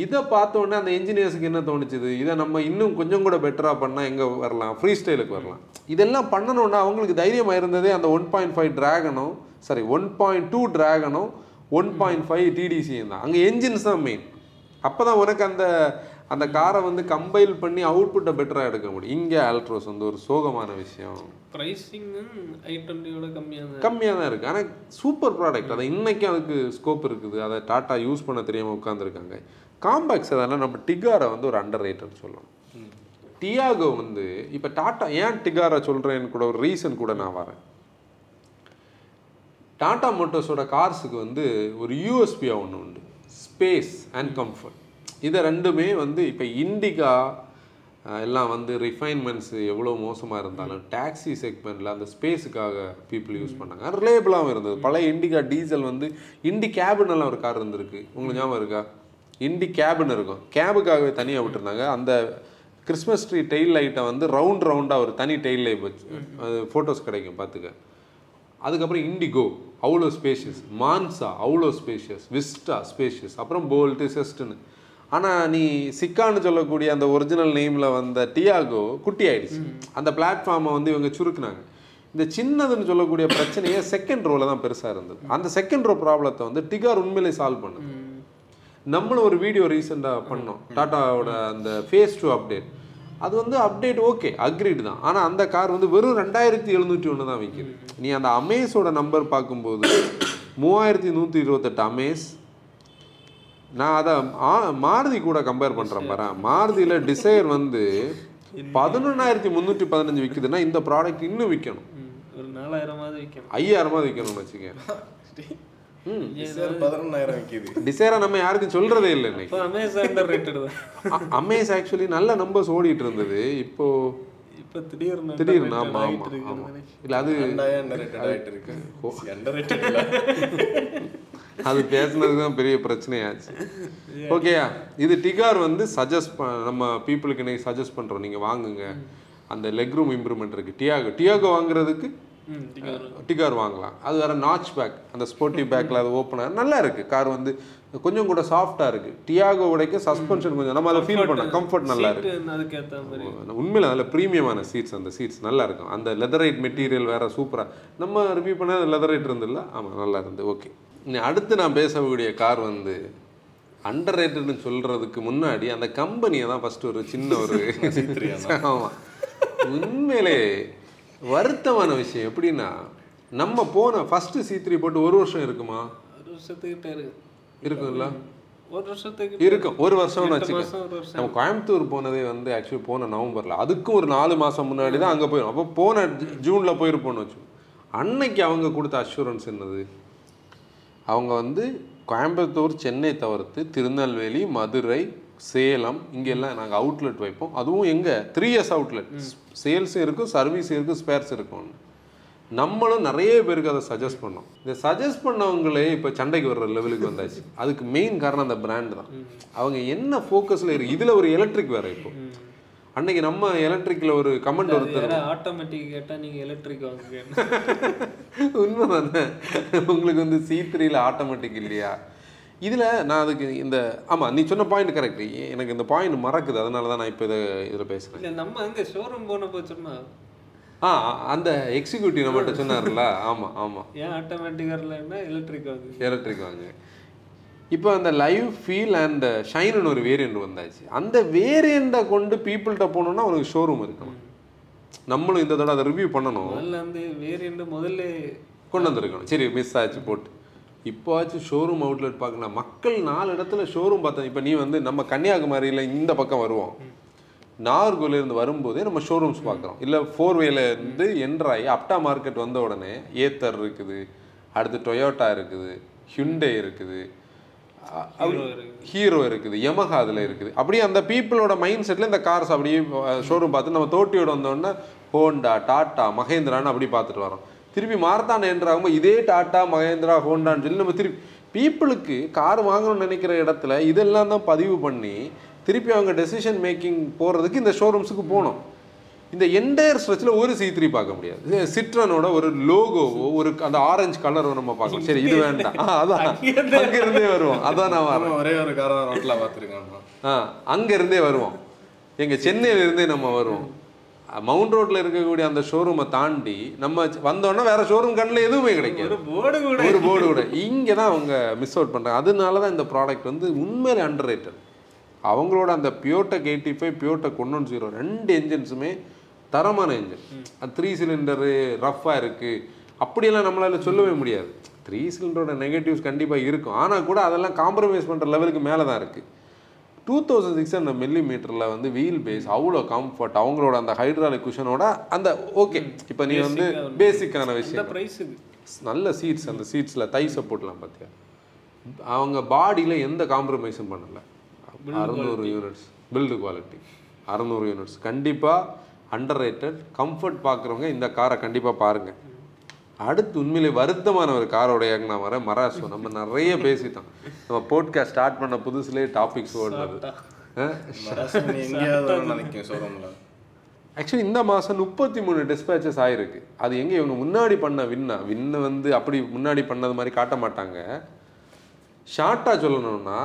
Speaker 2: இதை பார்த்த உடனே அந்த என்ஜினியர்ஸுக்கு என்ன தோணுச்சுது? இதை நம்ம இன்னும் கொஞ்சம் கூட பெட்டராக பண்ணால் எங்கே வரலாம்? ஃப்ரீ ஸ்டைலுக்கு வரலாம். இதெல்லாம் பண்ணணும்னா அவங்களுக்கு தைரியமாக இருந்ததே அந்த ஒன் பாயிண்ட் ஃபைவ் ட்ராகனும் சாரி ஒன் பாயிண்ட் டூ ட்ராகனும் ஒன் பாயிண்ட் ஃபைவ் டிடிசியும் தான். அங்கே என்ஜின்ஸ் தான் மெயின் அப்போ தான் உனக்கு அந்த அந்த காரை வந்து கம்பைல் பண்ணி அவுட்புட்டை பெட்டராக எடுக்க முடியும். இங்கே ஆல்ட்ரோஸ் வந்து ஒரு சோகமான விஷயம்.
Speaker 3: ப்ரைஸிங்கும் ஐ டுவெண்ட்டியோட கம்மியாக தான்
Speaker 2: கம்மியாக தான் இருக்குது ஆனால் சூப்பர் ப்ராடக்ட் அதை இன்னைக்கும் அதுக்கு ஸ்கோப் இருக்குது. அதை டாட்டா யூஸ் பண்ண தெரியாமல் உட்காந்துருக்காங்க காம்பேக்ஸ் அதெல்லாம் நம்ம டிகாரை வந்து ஒரு அண்டர் ரேட்டர்னு சொல்லலாம் டியாகோ வந்து இப்போ டாட்டா ஏன் டிகாரை சொல்கிறேன்னு கூட ஒரு ரீசன் கூட நான் வரேன். டாட்டா மோட்டர்ஸோட கார்ஸுக்கு வந்து ஒரு யூஎஸ்பியாக ஒன்று உண்டு. ஸ்பேஸ் அண்ட் கம்ஃபர்ட் இதை ரெண்டுமே வந்து இப்போ இண்டிகா எல்லாம் வந்து ரிஃபைன்மெண்ட்ஸ் எவ்வளோ மோசமாக இருந்தாலும் டாக்ஸி செக்மெண்ட்டில் அந்த ஸ்பேஸுக்காக பீப்புள் யூஸ் பண்ணாங்க. ரிலேபிளாகவும் இருந்தது. பழைய இண்டிகா டீசல் வந்து இண்டி கேபின் எல்லாம் ஒரு கார் இருந்திருக்கு. உங்களுக்கு ஞாபகம் இருக்கா? இண்டி கேபுன்னு இருக்கும். கேபுக்காகவே தனியாக விட்டுருந்தாங்க. அந்த கிறிஸ்மஸ் ட்ரீ டெயில் லைட்டை வந்து ரவுண்ட் ரவுண்டாக ஒரு தனி டெயில் லைட் வச்சு அது ஃபோட்டோஸ் கிடைக்கும் பார்த்துக்க. அதுக்கப்புறம் இண்டிகோ அவ்வளோ ஸ்பேஷியஸ் மான்சா அவ்வளோ ஸ்பேஷியஸ் விஸ்டா ஸ்பேஷியஸ் அப்புறம் போல்ட்டு செஸ்ட்டுன்னு ஆனால் நீ சிக்கான்னு சொல்லக்கூடிய அந்த ஒரிஜினல் நேமில் வந்த டியாகோ குட்டி ஆயிடுச்சு அந்த பிளாட்ஃபார்மை வந்து இவங்க சுருக்குனாங்க. இந்த சின்னதுன்னு சொல்லக்கூடிய பிரச்சனையே செகண்ட் ரோவில் தான் பெருசாக இருந்தது. அந்த செகண்ட் ரோ ப்ராப்ளத்தை வந்து டிகார் உண்மையிலே சால்வ் பண்ணுது. நம்மளும் ஒரு வீடியோ ரீசெண்டாக பண்ணோம். டாட்டாவோட அந்த ஃபேஸ் டூ அப்டேட் அது வந்து அப்டேட் ஓகே அக்ரிட் தான். ஆனால் அந்த கார் வந்து வெறும் ரெண்டாயிரத்தி எழுநூற்றி ஒன்று தான் விற்கிது நீ அந்த அமேஸோட நம்பர் பார்க்கும்போது மூவாயிரத்தி நூற்றி இருபத்தெட்டு அமேஸ் நான் அதை மாருதி கூட கம்பேர் பண்ணுறேன் பாரு. மாருதியில் டிசைர் வந்து பதினொன்றாயிரத்தி முந்நூற்றி பதினஞ்சு விற்குதுன்னா இந்த ப்ராடக்ட் இன்னும் விற்கணும்
Speaker 3: ஒரு நாலாயிரமாவது விற்கணும்
Speaker 2: ஐயாயிரமா விற்கணும்னு வச்சுக்க டிசைரா நம்ம யாருக்கும் சொல்றதே இல்லை இன்னைக்கு. அமேஸ் ஆக்சுவலி நல்ல நம்பர்ஸ் ஓடிட்டு இருந்தது. இப்போ
Speaker 3: இப்போ திடீர்னு
Speaker 2: திடீர்னு ஆமா ஆமா. இல்ல அது அது பேசுனது தான் பெரிய பிரச்சனையாச்சு. ஓகேயா இது டிகார் வந்து சஜஸ்ட் நம்ம பீப்புளுக்கு இன்னைக்கு சஜஸ்ட் பண்றோம். நீங்க வாங்குங்க. அந்த லெக் ரூம் இம்ப்ரூவ்மெண்ட் இருக்கு. டியாகோ டியாகோ வாங்குறதுக்கு
Speaker 3: டிகார்
Speaker 2: வாங்கலாம். அது வேற நாச் பேக் அந்த ஸ்போர்ட்டி பேக்கில் அது ஓப்பனர் நல்லா இருக்கு. கார் வந்து கொஞ்சம் கூட சாஃப்டா இருக்கு. டியாகோ உடைக்க சஸ்பென்ஷன் கொஞ்சம் நம்ம அதை ஃபீல் பண்ண கம்ஃபர்ட் நல்லா இருக்கு.
Speaker 3: சீட்டு அதுக்கேற்ற மாதிரி
Speaker 2: உண்மையில அதில் ப்ரீமியமான சீட்ஸ் அந்த சீட்ஸ் நல்லா இருக்கும். அந்த லெதரைட் மெட்டீரியல் வேற சூப்பரா நம்ம ரிவ்யூ பண்ண லெதரைட் இருந்துல்ல ஆமாம் நல்லா இருந்து ஓகே அடுத்து நான் பேசக்கூடிய கார் வந்து அண்டர் ரேட்டட்னு சொல்றதுக்கு முன்னாடி அந்த கம்பெனியை தான் ஃபர்ஸ்ட் ஒரு சின்ன ஒரு ஆமாம் உண்மையிலே வருத்தமான விஷயம். எப்படின்னா நம்ம போன ஃபர்ஸ்ட் சி த்ரீ போட்டு ஒரு வருஷம் இருக்குமா?
Speaker 3: ஒரு வருஷத்துக்கிட்ட இருக்கு.
Speaker 2: இருக்கும்ல?
Speaker 3: ஒரு வருஷத்துக்கு
Speaker 2: இருக்கும். ஒரு வருஷம்னு
Speaker 3: எட்டு
Speaker 2: வச்சுக்க.
Speaker 3: மாசம் ஒரு வருஷம்.
Speaker 2: நம்ம கோயம்புத்தூர் போனதே வந்து ஆக்சுவலி போன நவம்பரில். அதுக்கும் ஒரு நாலு மாதம் முன்னாடி தான் அங்கே போயிடும் அப்போ போன ஜூன்ல போயிருப்போம்னு வச்சு அன்னைக்கு அவங்க கொடுத்த அஷூரன்ஸ் என்னது? அவங்க வந்து கோயம்புத்தூர் சென்னை தவிர்த்து திருநெல்வேலி மதுரை சேலம் இங்கெல்லாம் நாங்கள் அவுட்லெட் வைப்போம். அதுவும் எங்கே? த்ரீ இயர்ஸ் அவுட்லெட் சேல்ஸும் இருக்கும் சர்வீஸும் இருக்கும் ஸ்பேர்ஸ் இருக்கும். நம்மளும் நிறைய பேருக்கு அதை சஜஸ்ட் பண்ணோம். இந்த சஜஸ்ட் பண்ணவங்களே இப்போ சண்டைக்கு வர்ற லெவலுக்கு வந்தாச்சு. அதுக்கு மெயின் காரணம் அந்த பிராண்ட் தான். அவங்க என்ன ஃபோக்கஸில் இருக்கு இதில் ஒரு எலக்ட்ரிக் வேற இப்போ. அன்னைக்கு நம்ம எலக்ட்ரிக்கில் ஒரு கமெண்ட் ஒருத்தர்
Speaker 3: ஆட்டோமேட்டிக் கேட்டா நீங்க எலக்ட்ரிக் வாங்குங்க.
Speaker 2: உண்மைதானே? உங்களுக்கு வந்து சி த்ரீல ஆட்டோமேட்டிக் இல்லையா? இதில் நான் அதுக்கு இந்த ஆமாம் நீ சொன்ன பாயிண்ட் கரெக்ட் எனக்கு இந்த பாயிண்ட் மறக்குது. அதனால தான் நான் இப்போ இதை இதில் பேசுகிறேன்
Speaker 3: இல்ல நம்ம அங்க ஷோரூம் போனப்போ சொன்னா.
Speaker 2: ஆ அந்த எக்ஸிக்யூட்டிவ் நம்மகிட்ட சொன்னார்ல ஆமாம் ஆமாம்
Speaker 3: ஏன் ஆட்டோமேட்டிக் வரலன்னா எலக்ட்ரிக் வாங்குங்க.
Speaker 2: எலக்ட்ரிக் வாங்க இப்போ அந்த லைவ் ஃபீல் அண்ட் ஷைனுன்னு ஒரு வேரியண்ட் வந்தாச்சு. அந்த வேரியண்ட்டை கொண்டு பீப்புள்கிட்ட போனோம்னா அவனுக்கு ஷோரூம் இருக்கணும் நம்மளும் இந்த தடவை அதை ரிவ்யூ பண்ணணும்.
Speaker 3: முதல்ல வந்து வேரியண்ட் முதல்ல
Speaker 2: கொண்டு வந்திருக்கணும். சரி மிஸ் ஆச்சு போட்டு. இப்போவாச்சும் ஷோரூம் அவுட்லெட் பார்க்கலாம் மக்கள் நாலு இடத்துல ஷோரூம் பார்த்தோம் இப்போ நீ வந்து நம்ம கன்னியாகுமரியில் இந்த பக்கம் வருவோம். நாகர்கோவிலேருந்து வரும்போதே நம்ம ஷோரூம்ஸ் பார்க்குறோம். இல்லை ஃபோர் இருந்து என்ட்ராகி அப்டா மார்க்கெட் வந்த உடனே ஏத்தர் இருக்குது அடுத்து டொயோட்டா இருக்குது ஹிண்டே இருக்குது ஹீரோ இருக்குது. யமஹா அதில் இருக்குது. அப்படியே அந்த பீப்புளோட மைண்ட் செட்டில் இந்த கார்ஸ் அப்படியே ஷோரூம் பார்த்து நம்ம தோட்டியோட வந்தோடனே ஹோண்டா டாட்டா மகேந்திரான்னு அப்படி பார்த்துட்டு வரோம். திருப்பி மாரத்தான் என்றாகும்போது இதே டாட்டா மகேந்திரா ஹோண்டான்னு சொல்லி நம்ம திருப்பி பீப்புளுக்கு கார் வாங்கணும்னு நினைக்கிற இடத்துல இதெல்லாம் தான் பதிவு பண்ணி திருப்பி அவங்க டெசிஷன் மேக்கிங் போகிறதுக்கு இந்த ஷோரூம்ஸுக்கு போகணும் இந்த என்டையர் ஸ்ட்ரெச்சில் ஒரு சி த்ரீ பார்க்க முடியாது. சிட்ரனோட ஒரு லோகோவோ ஒரு அந்த ஆரஞ்சு கலரோ நம்ம பார்க்கணும். சரி இது வேண்டாம். ஆ, அதான். அங்கிருந்தே வருவோம். அதான் நான் வரேன்.
Speaker 1: ஒரே ஒரு காரை தான் ரோட்டில் பார்த்துருக்கோம்
Speaker 2: ஆ அங்கேருந்தே வருவோம். எங்கள் சென்னையிலேருந்தே நம்ம வருவோம். மவுண்ட் ரோட்டில் இருக்கக்கூடிய அந்த ஷோரூமை தாண்டி நம்ம வந்தோன்னா வேற ஷோரூம் கண்ணில் எதுவுமே கிடைக்காது.
Speaker 3: ஒரு போர்டு கூட.
Speaker 2: ஒரு போர்டு கூட. இங்கே தான் அவங்க மிஸ் அவுட் பண்ணுறாங்க அதனால தான் இந்த ப்ராடக்ட் வந்து உண்மையிலே அண்டர் அவங்களோட அந்த PureTech eighty five PureTech one one zero ரெண்டு என்ஜின்ஸுமே தரமான என்ஜின் அது த்ரீ சிலிண்டரு ரஃப்பாக இருக்குது அப்படியெல்லாம் நம்மளால சொல்லவே முடியாது. த்ரீ சிலிண்டரோட நெகட்டிவ்ஸ் கண்டிப்பாக இருக்கும். ஆனால் கூட அதெல்லாம் காம்ப்ரமைஸ் பண்ணுற லெவலுக்கு மேலே தான் இருக்குது டூ தௌசண்ட் சிக்ஸ் ஹண்ட்ரட் மில்லி மீட்டரில் வந்து வீல் பேஸ் அவ்வளோ கம்ஃபர்ட் அவங்களோட அந்த ஹைட்ராலிக் குஷனோட அந்த ஓகே இப்போ நீ வந்து பேசிக்கான விஷயம். நல்ல சீட்ஸ் அந்த சீட்ஸில் தை சப்போர்ட்லாம் பார்த்தியா அவங்க பாடியில் எந்த காம்ப்ரமைஸும் பண்ணலை. அறநூறு யூனிட்ஸ் பில்டு குவாலிட்டி அறநூறு யூனிட்ஸ் கண்டிப்பாக அண்டர் ரேட்டட் கம்ஃபர்ட் பார்க்குறவங்க இந்த காரை கண்டிப்பாக பாருங்கள் அடுத்து உண்மையிலே வருத்தமான ஒரு காரோட இயக்குனா வர மராசோ. நம்ம நிறைய பேசிட்டோம். நம்ம போட்காஸ்ட் ஸ்டார்ட் பண்ண புதுசுலேயே டாபிக்ஸ் ஓடுனது. ஆக்சுவலி இந்த மாதம் முப்பத்தி மூணு டிஸ்பேச்சஸ் ஆயிருக்கு. அது எங்கே இவங்க முன்னாடி பண்ண வின்னா வின்னை வந்து அப்படி முன்னாடி பண்ணது மாதிரி காட்ட மாட்டாங்க. ஷார்ட்டாக சொல்லணும்னா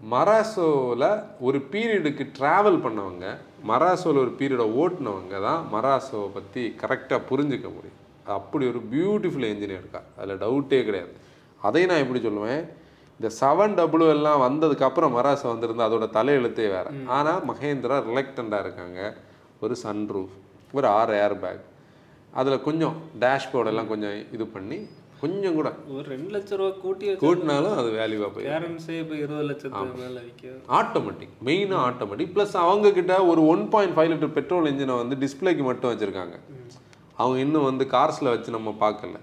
Speaker 2: மராசோவில் ஒரு பீரியடுக்கு ட்ராவல் பண்ணவங்க மராசோவில் ஒரு பீரியடை ஓட்டுனவங்க தான் மராசோவை பற்றி கரெக்டாக புரிஞ்சுக்க முடியும். அப்படி ஒரு பியூட்டிஃபுல் இன்ஜினியர் இருக்கா. அதில் டவுட்டே கிடையாது. அதை நான் எப்படி சொல்லுவேன்? இந்த செவன் டபுள் எல்லாம் வந்ததுக்கப்புறம் மராசோ வந்திருந்தா அதோட தலையெழுத்தே வேறு. ஆனால் மகேந்திரா ரிலக்டண்டாக இருக்காங்க. ஒரு சன்ரூஃப் ஒரு ஆறு ஏர் பேக் அதில் கொஞ்சம் டேஷ்போர்டெல்லாம் கொஞ்சம் இது பண்ணி கொஞ்சம் கூட.
Speaker 3: ஒரு ரெண்டு லட்ச ரூபா கூட்டி
Speaker 2: கூட்டினாலும் அது வேல்யூவாக போய்
Speaker 3: பேரண்ட்ஸே இப்போ இருபது லட்சத்துக்கு மேல விற்கும்.
Speaker 2: ஆட்டோமேட்டிக் மெயினாக ஆட்டோமேட்டிக் ப்ளஸ் அவங்க கிட்ட ஒரு one point five litre petrol இன்ஜினை வந்து டிஸ்பிளேக்கு மட்டும் வச்சுருக்காங்க. அவங்க இன்னும் வந்து கார்ஸில் வச்சு நம்ம பார்க்கல.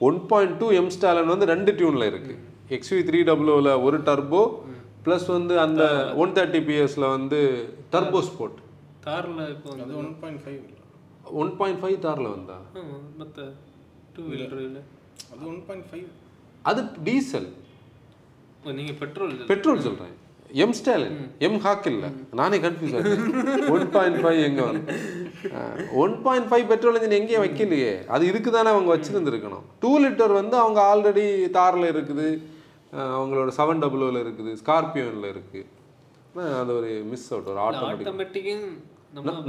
Speaker 2: One point two M Stallion வந்து ரெண்டு டியூனில் இருக்குது எக்ஸ்வி த்ரீ டபுள்யூவில் ஒரு டர்போ ப்ளஸ் வந்து அந்த ஒன் தேர்ட்டி பிஎஸ்ல வந்து டர்போ ஸ்போர்ட்
Speaker 3: கார்ல இப்போ வந்து
Speaker 1: one point five
Speaker 2: one point five தாரில் வந்தா?
Speaker 3: மத்த டூ வீலர்
Speaker 1: அது ஒன் பாயிண்ட் ஃபைவ்
Speaker 2: அது டீசல்
Speaker 3: நீங்க பெட்ரோல்
Speaker 2: பெட்ரோல் சொல்கிறேன் எம் ஸ்டாலின் எம் ஹாக் இல்லை. நானே கன்ஃபியூஸ் ஆகிட்டேன் ஒன் பாயிண்ட் ஃபைவ் எங்கே வந்து one point five petrol engine எங்கேயும் வைக்கலையே. அது இதுக்கு தானே அவங்க வச்சுருந்துருக்கணும். டூ லிட்டர் வந்து அவங்க ஆல்ரெடி தாரில் இருக்குது. அவங்களோட செவன் டபுள்யூவில் இருக்குது. ஸ்கார்பியோனில் இருக்குது அது ஒரு மிஸ் அவுட் ஒரு ஆட்டோமேட்டிக்
Speaker 3: ஆட்டோமேட்டிக்கும்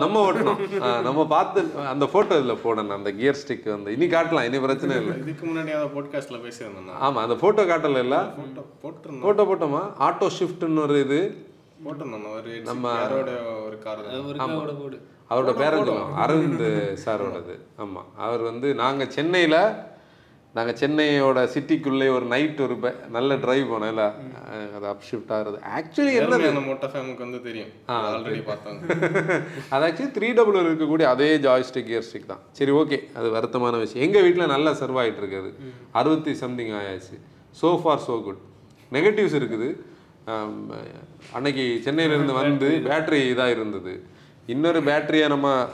Speaker 3: நம்ம
Speaker 2: ஓட்டணும் நம்ம பார்த்து அந்த ஃபோட்டோ இதில் போடணும். அந்த கியர் ஸ்டிக் வந்து. இனி காட்டலாம் இனி பிரச்சனை இல்லை.
Speaker 1: இதுக்கு முன்னாடி அதை போட்காஸ்ட்டில் பேசியிருந்தேன்
Speaker 2: ஆமாம் அந்த ஃபோட்டோ காட்டல இல்லை?
Speaker 1: ஃபோட்டோ
Speaker 2: ஃபோட்டோ போட்டோமா? ஆட்டோ ஷிஃப்ட்னு ஒரு இது.
Speaker 1: போட்டிருந்தோம் ஒரு நம்ம ஒரு கார்
Speaker 2: அவரோட பேரன் அரவிந்த் சாரோடது. ஆமாம் அவர் வந்து நாங்கள் சென்னையில் நாங்கள் சென்னையோட சிட்டிக்குள்ளே ஒரு நைட் ஒரு ப- நல்ல டிரைவ் போனோம்ல அஹ் அது அப் ஷிஃப்ட் ஆகுறது. ஆக்சுவலி என்ன
Speaker 1: மோட்டோ ஃபேமுக்கு வந்து தெரியும். ஆல்ரெடி பார்த்தாங்க
Speaker 2: அது ஆக்சுவலி த்ரீ டபுள் இருக்கக்கூடிய அதே ஜாய்ஸ்டிக் கியர் ஸ்டிக் தான். சரி ஓகே அது வருத்தமான விஷயம். எங்கள் வீட்டில் நல்லா சர்வ் ஆகிட்டு இருக்குது. அறுபத்தி சம்திங் ஆயாச்சு. So far so good negatives இருக்குது. அன்னைக்கு சென்னையிலேருந்து வந்து பேட்டரி இதாக இருந்தது. இன்னொரு பேட்டரியை நம்ம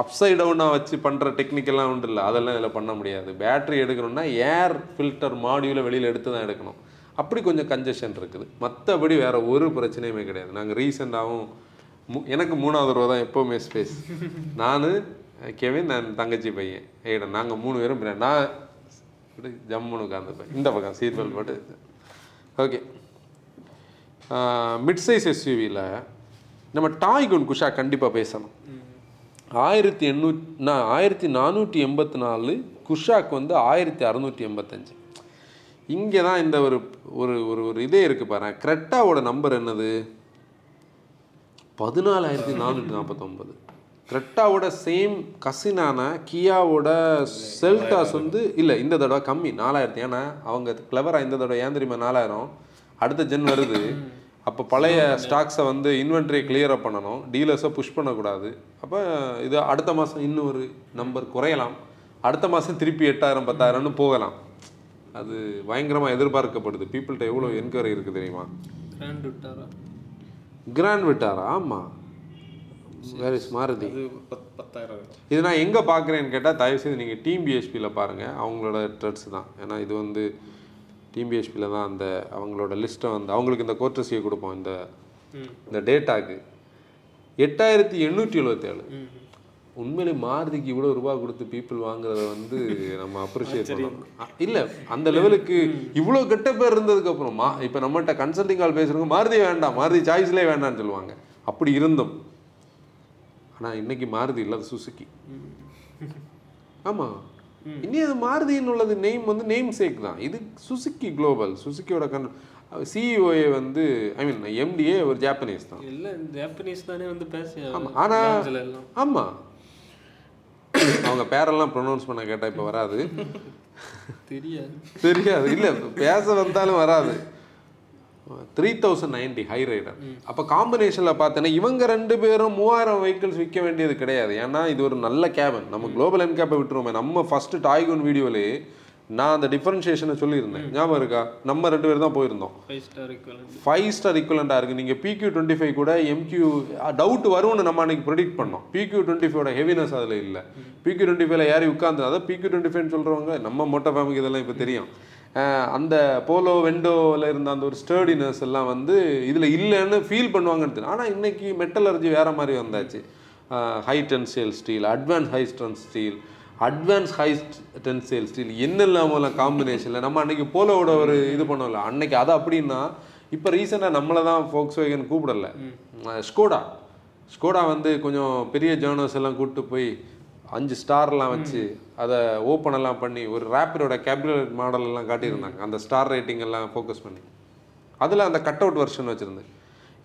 Speaker 2: அப்சைட் டவுனாக வச்சு பண்ணுற டெக்னிக்கெல்லாம் உண்டு இல்லை. அதெல்லாம் இதில் பண்ண முடியாது. பேட்டரி எடுக்கணும்னா ஏர் ஃபில்டர் மாடியூலை வெளியில் எடுத்து தான் எடுக்கணும். அப்படி கொஞ்சம் கன்ஜெஷன் இருக்குது. மற்றபடி வேறு ஒரு பிரச்சனையுமே கிடையாது. நாங்கள் ரீசெண்டாகவும் மு எனக்கு மூணாவது ரூபா தான் எப்போவுமே ஸ்பேஸ் நான் கெவின் நான் தங்கச்சி பையன். ஏடா நாங்கள் மூணு பேரும் நான் இப்படி ஜம்முன்னு உட்காந்துப்பேன் இந்த பக்கம் சீட் பெல்ட் போட்டு. ஓகே மிட் சைஸ் எஸ்யூவியில் நம்ம டாய்குன் குஷா கண்டிப்பாக பேசணும். ஆயிரத்தி எண்ணூத் நான் ஆயிரத்தி நானூற்றி எண்பத்தி நாலு குஷாக் வந்து ஆயிரத்தி அறநூற்றி எண்பத்தஞ்சு இங்கே தான் இந்த ஒரு ஒரு ஒரு ஒரு இதே இருக்குது பாரு. கிரெட்டாவோட நம்பர் என்னது? பதினாலாயிரத்தி நானூற்றி நாற்பத்தொம்பது. கிரெட்டாவோட சேம் கசினான கியாவோட செல்டாஸ் வந்து இல்லை இந்த தடவை கம்மி நாலாயிரத்தி. ஏன்னா அவங்க கிளவராக இந்த தடவை ஏன் தெரியுமா நாலாயிரம்? அடுத்த ஜென் வருது. அப்போ பழைய ஸ்டாக்ஸை வந்து இன்வென்ட்ரியை கிளியரப் பண்ணணும். டீலர்ஸை புஷ் பண்ணக்கூடாது. அப்போ இது அடுத்த மாதம் இன்னும் ஒரு நம்பர் குறையலாம். அடுத்த மாதம் திருப்பி எட்டாயிரம் பத்தாயிரம்னு போகலாம். அது பயங்கரமாக எதிர்பார்க்கப்படுது. பீப்புள்கிட்ட எவ்வளோ என்கொயரி இருக்குது தெரியுமா?
Speaker 3: கிராண்ட் விட்டாரா
Speaker 2: கிராண்ட் விட்டாரா ஆமாம் வேர் இஸ் மாருதி இது நான் எங்கே பார்க்குறேன்னு கேட்டால் தயவுசெய்து நீங்கள் டீம் பிஹெச்பியில் பாருங்கள் அவங்களோட ட்ரெட்ஸ் தான். ஏன்னா இது வந்து டீம் பிஹெச்பியில் தான் அந்த அவங்களோட லிஸ்ட்டை வந்து அவங்களுக்கு இந்த கோர்ட்டஸியை கொடுப்போம் இந்த இந்த டேட்டாக்கு எட்டாயிரத்தி எண்ணூற்றி எழுபத்தேழு உண்மையிலே மாருதிக்கு இவ்வளோ ரூபா கொடுத்து பீப்புள் வாங்குறத வந்து நம்ம அப்ரிஷியேட் பண்ணணும் இல்ல அந்த லெவலுக்கு இவ்வளோ கெட்ட பேர் இருந்ததுக்கு அப்புறம் மா இப்போ நம்மகிட்ட கன்சல்டிங் கால் பேசுறவங்க மாருதி வேண்டாம் மாருதி சாய்ஸ்லேயே வேண்டாம்னு சொல்லுவாங்க. அப்படி இருந்தோம். ஆனா இன்னைக்கு மாருதி இல்லாத சுசுக்கி ஆமா. இனி அது மாருதின்னு உள்ளது. நேம் வந்து நேம் சேக் தான். இது சுசுக்கி குளோபல் சுசுக்கியோட கன் சிஇஓஏ வந்து ஐ மீன் எம்டிஏ ஒரு ஜாப்பனீஸ் தான்.
Speaker 3: எல்லாம் ஜாப்பனீஸ் தானே வந்து பேசி
Speaker 2: ஆமா, ஆனா-
Speaker 3: லான்ச்ல எல்லாம்
Speaker 2: ஆமா. அவங்க பேரெல்லாம் ப்ரொனவுன்ஸ் பண்ண கேட்டா இப்போ வராது.
Speaker 3: தெரியாது.
Speaker 2: தெரியாது. இல்ல பேச வந்தாலும் வராது. Three thousand ninety Hyryder அப்போ காம்பினேஷனில் பார்த்தேன்னா இவங்க ரெண்டு பேரும் மூவாயிரம் வெஹிக்கிள்ஸ் விற்க வேண்டியது கிடையாது. ஏன்னா இது ஒரு நல்ல கேபன் நம்ம குளோபல் என் கேப்பை விட்டுருவோமே. நம்ம ஃபர்ஸ்ட் டாய்கோன் வீடியோலே நான் அந்த டிஃபரன்ஷியேஷனை சொல்லியிருந்தேன். ஞாபகம் இருக்கா? நம்ம ரெண்டு பேர் தான் போயிருந்தோம்.
Speaker 3: ஃபைவ் ஸ்டார்
Speaker 2: ஈக்குவலண்டாக இருக்குது நீங்கள் பிக்யூ டுவெண்ட்டி ஃபைவ் கூட எம்கியூ டவுட் வரும்னு நம்ம அன்னைக்கு ப்ரெடிக்ட் பண்ணோம். பிக்யூ டுவெண்ட்டி ஃபைவோட ஹெவினஸ் அதில் இல்லை. பிக்யூ டுவெண்ட்டி ஃபைவ்ல யாரி உட்காந்து அதான் பிக்யூ டுவெண்ட்டி ஃபைவ்னு சொல்கிறவங்க நம்ம மொட்டை ஃபேமிக்கு இதெல்லாம் இப்போ தெரியும். அந்த போலோ வெண்டோவில் இருந்த அந்த ஒரு ஸ்டர்டினஸ் எல்லாம் வந்து இதில் இல்லைன்னு ஃபீல் பண்ணுவாங்கன்னு ஆனால் இன்னைக்கு மெட்டலர்ஜி வேற மாதிரி வந்தாச்சு. High tensile steel advance high strength steel advance high tensile steel என்னெல்லாமலாம் காம்பினேஷனில் நம்ம அன்னைக்கு போலோவோட ஒரு இது பண்ணோம்ல அன்னைக்கு அது அப்படின்னா இப்போ ரீசெண்டாக நம்மளை தான் ஃபோக்ஸ் வேகன் கூப்பிடல ஸ்கோடா ஸ்கோடா வந்து கொஞ்சம் பெரிய ஜேர்னல்ஸ் எல்லாம் கூப்பிட்டு போய் அஞ்சு ஸ்டார்லாம் வச்சு அதை ஓப்பன் எல்லாம் பண்ணி ஒரு ரேப்பிடோட கேபினட் மாடல் எல்லாம் காட்டியிருந்தாங்க. அந்த ஸ்டார் ரேட்டிங் எல்லாம் ஃபோக்கஸ் பண்ணி. அதில் அந்த கட் அவுட் வெர்ஷன் வச்சுருந்தேன்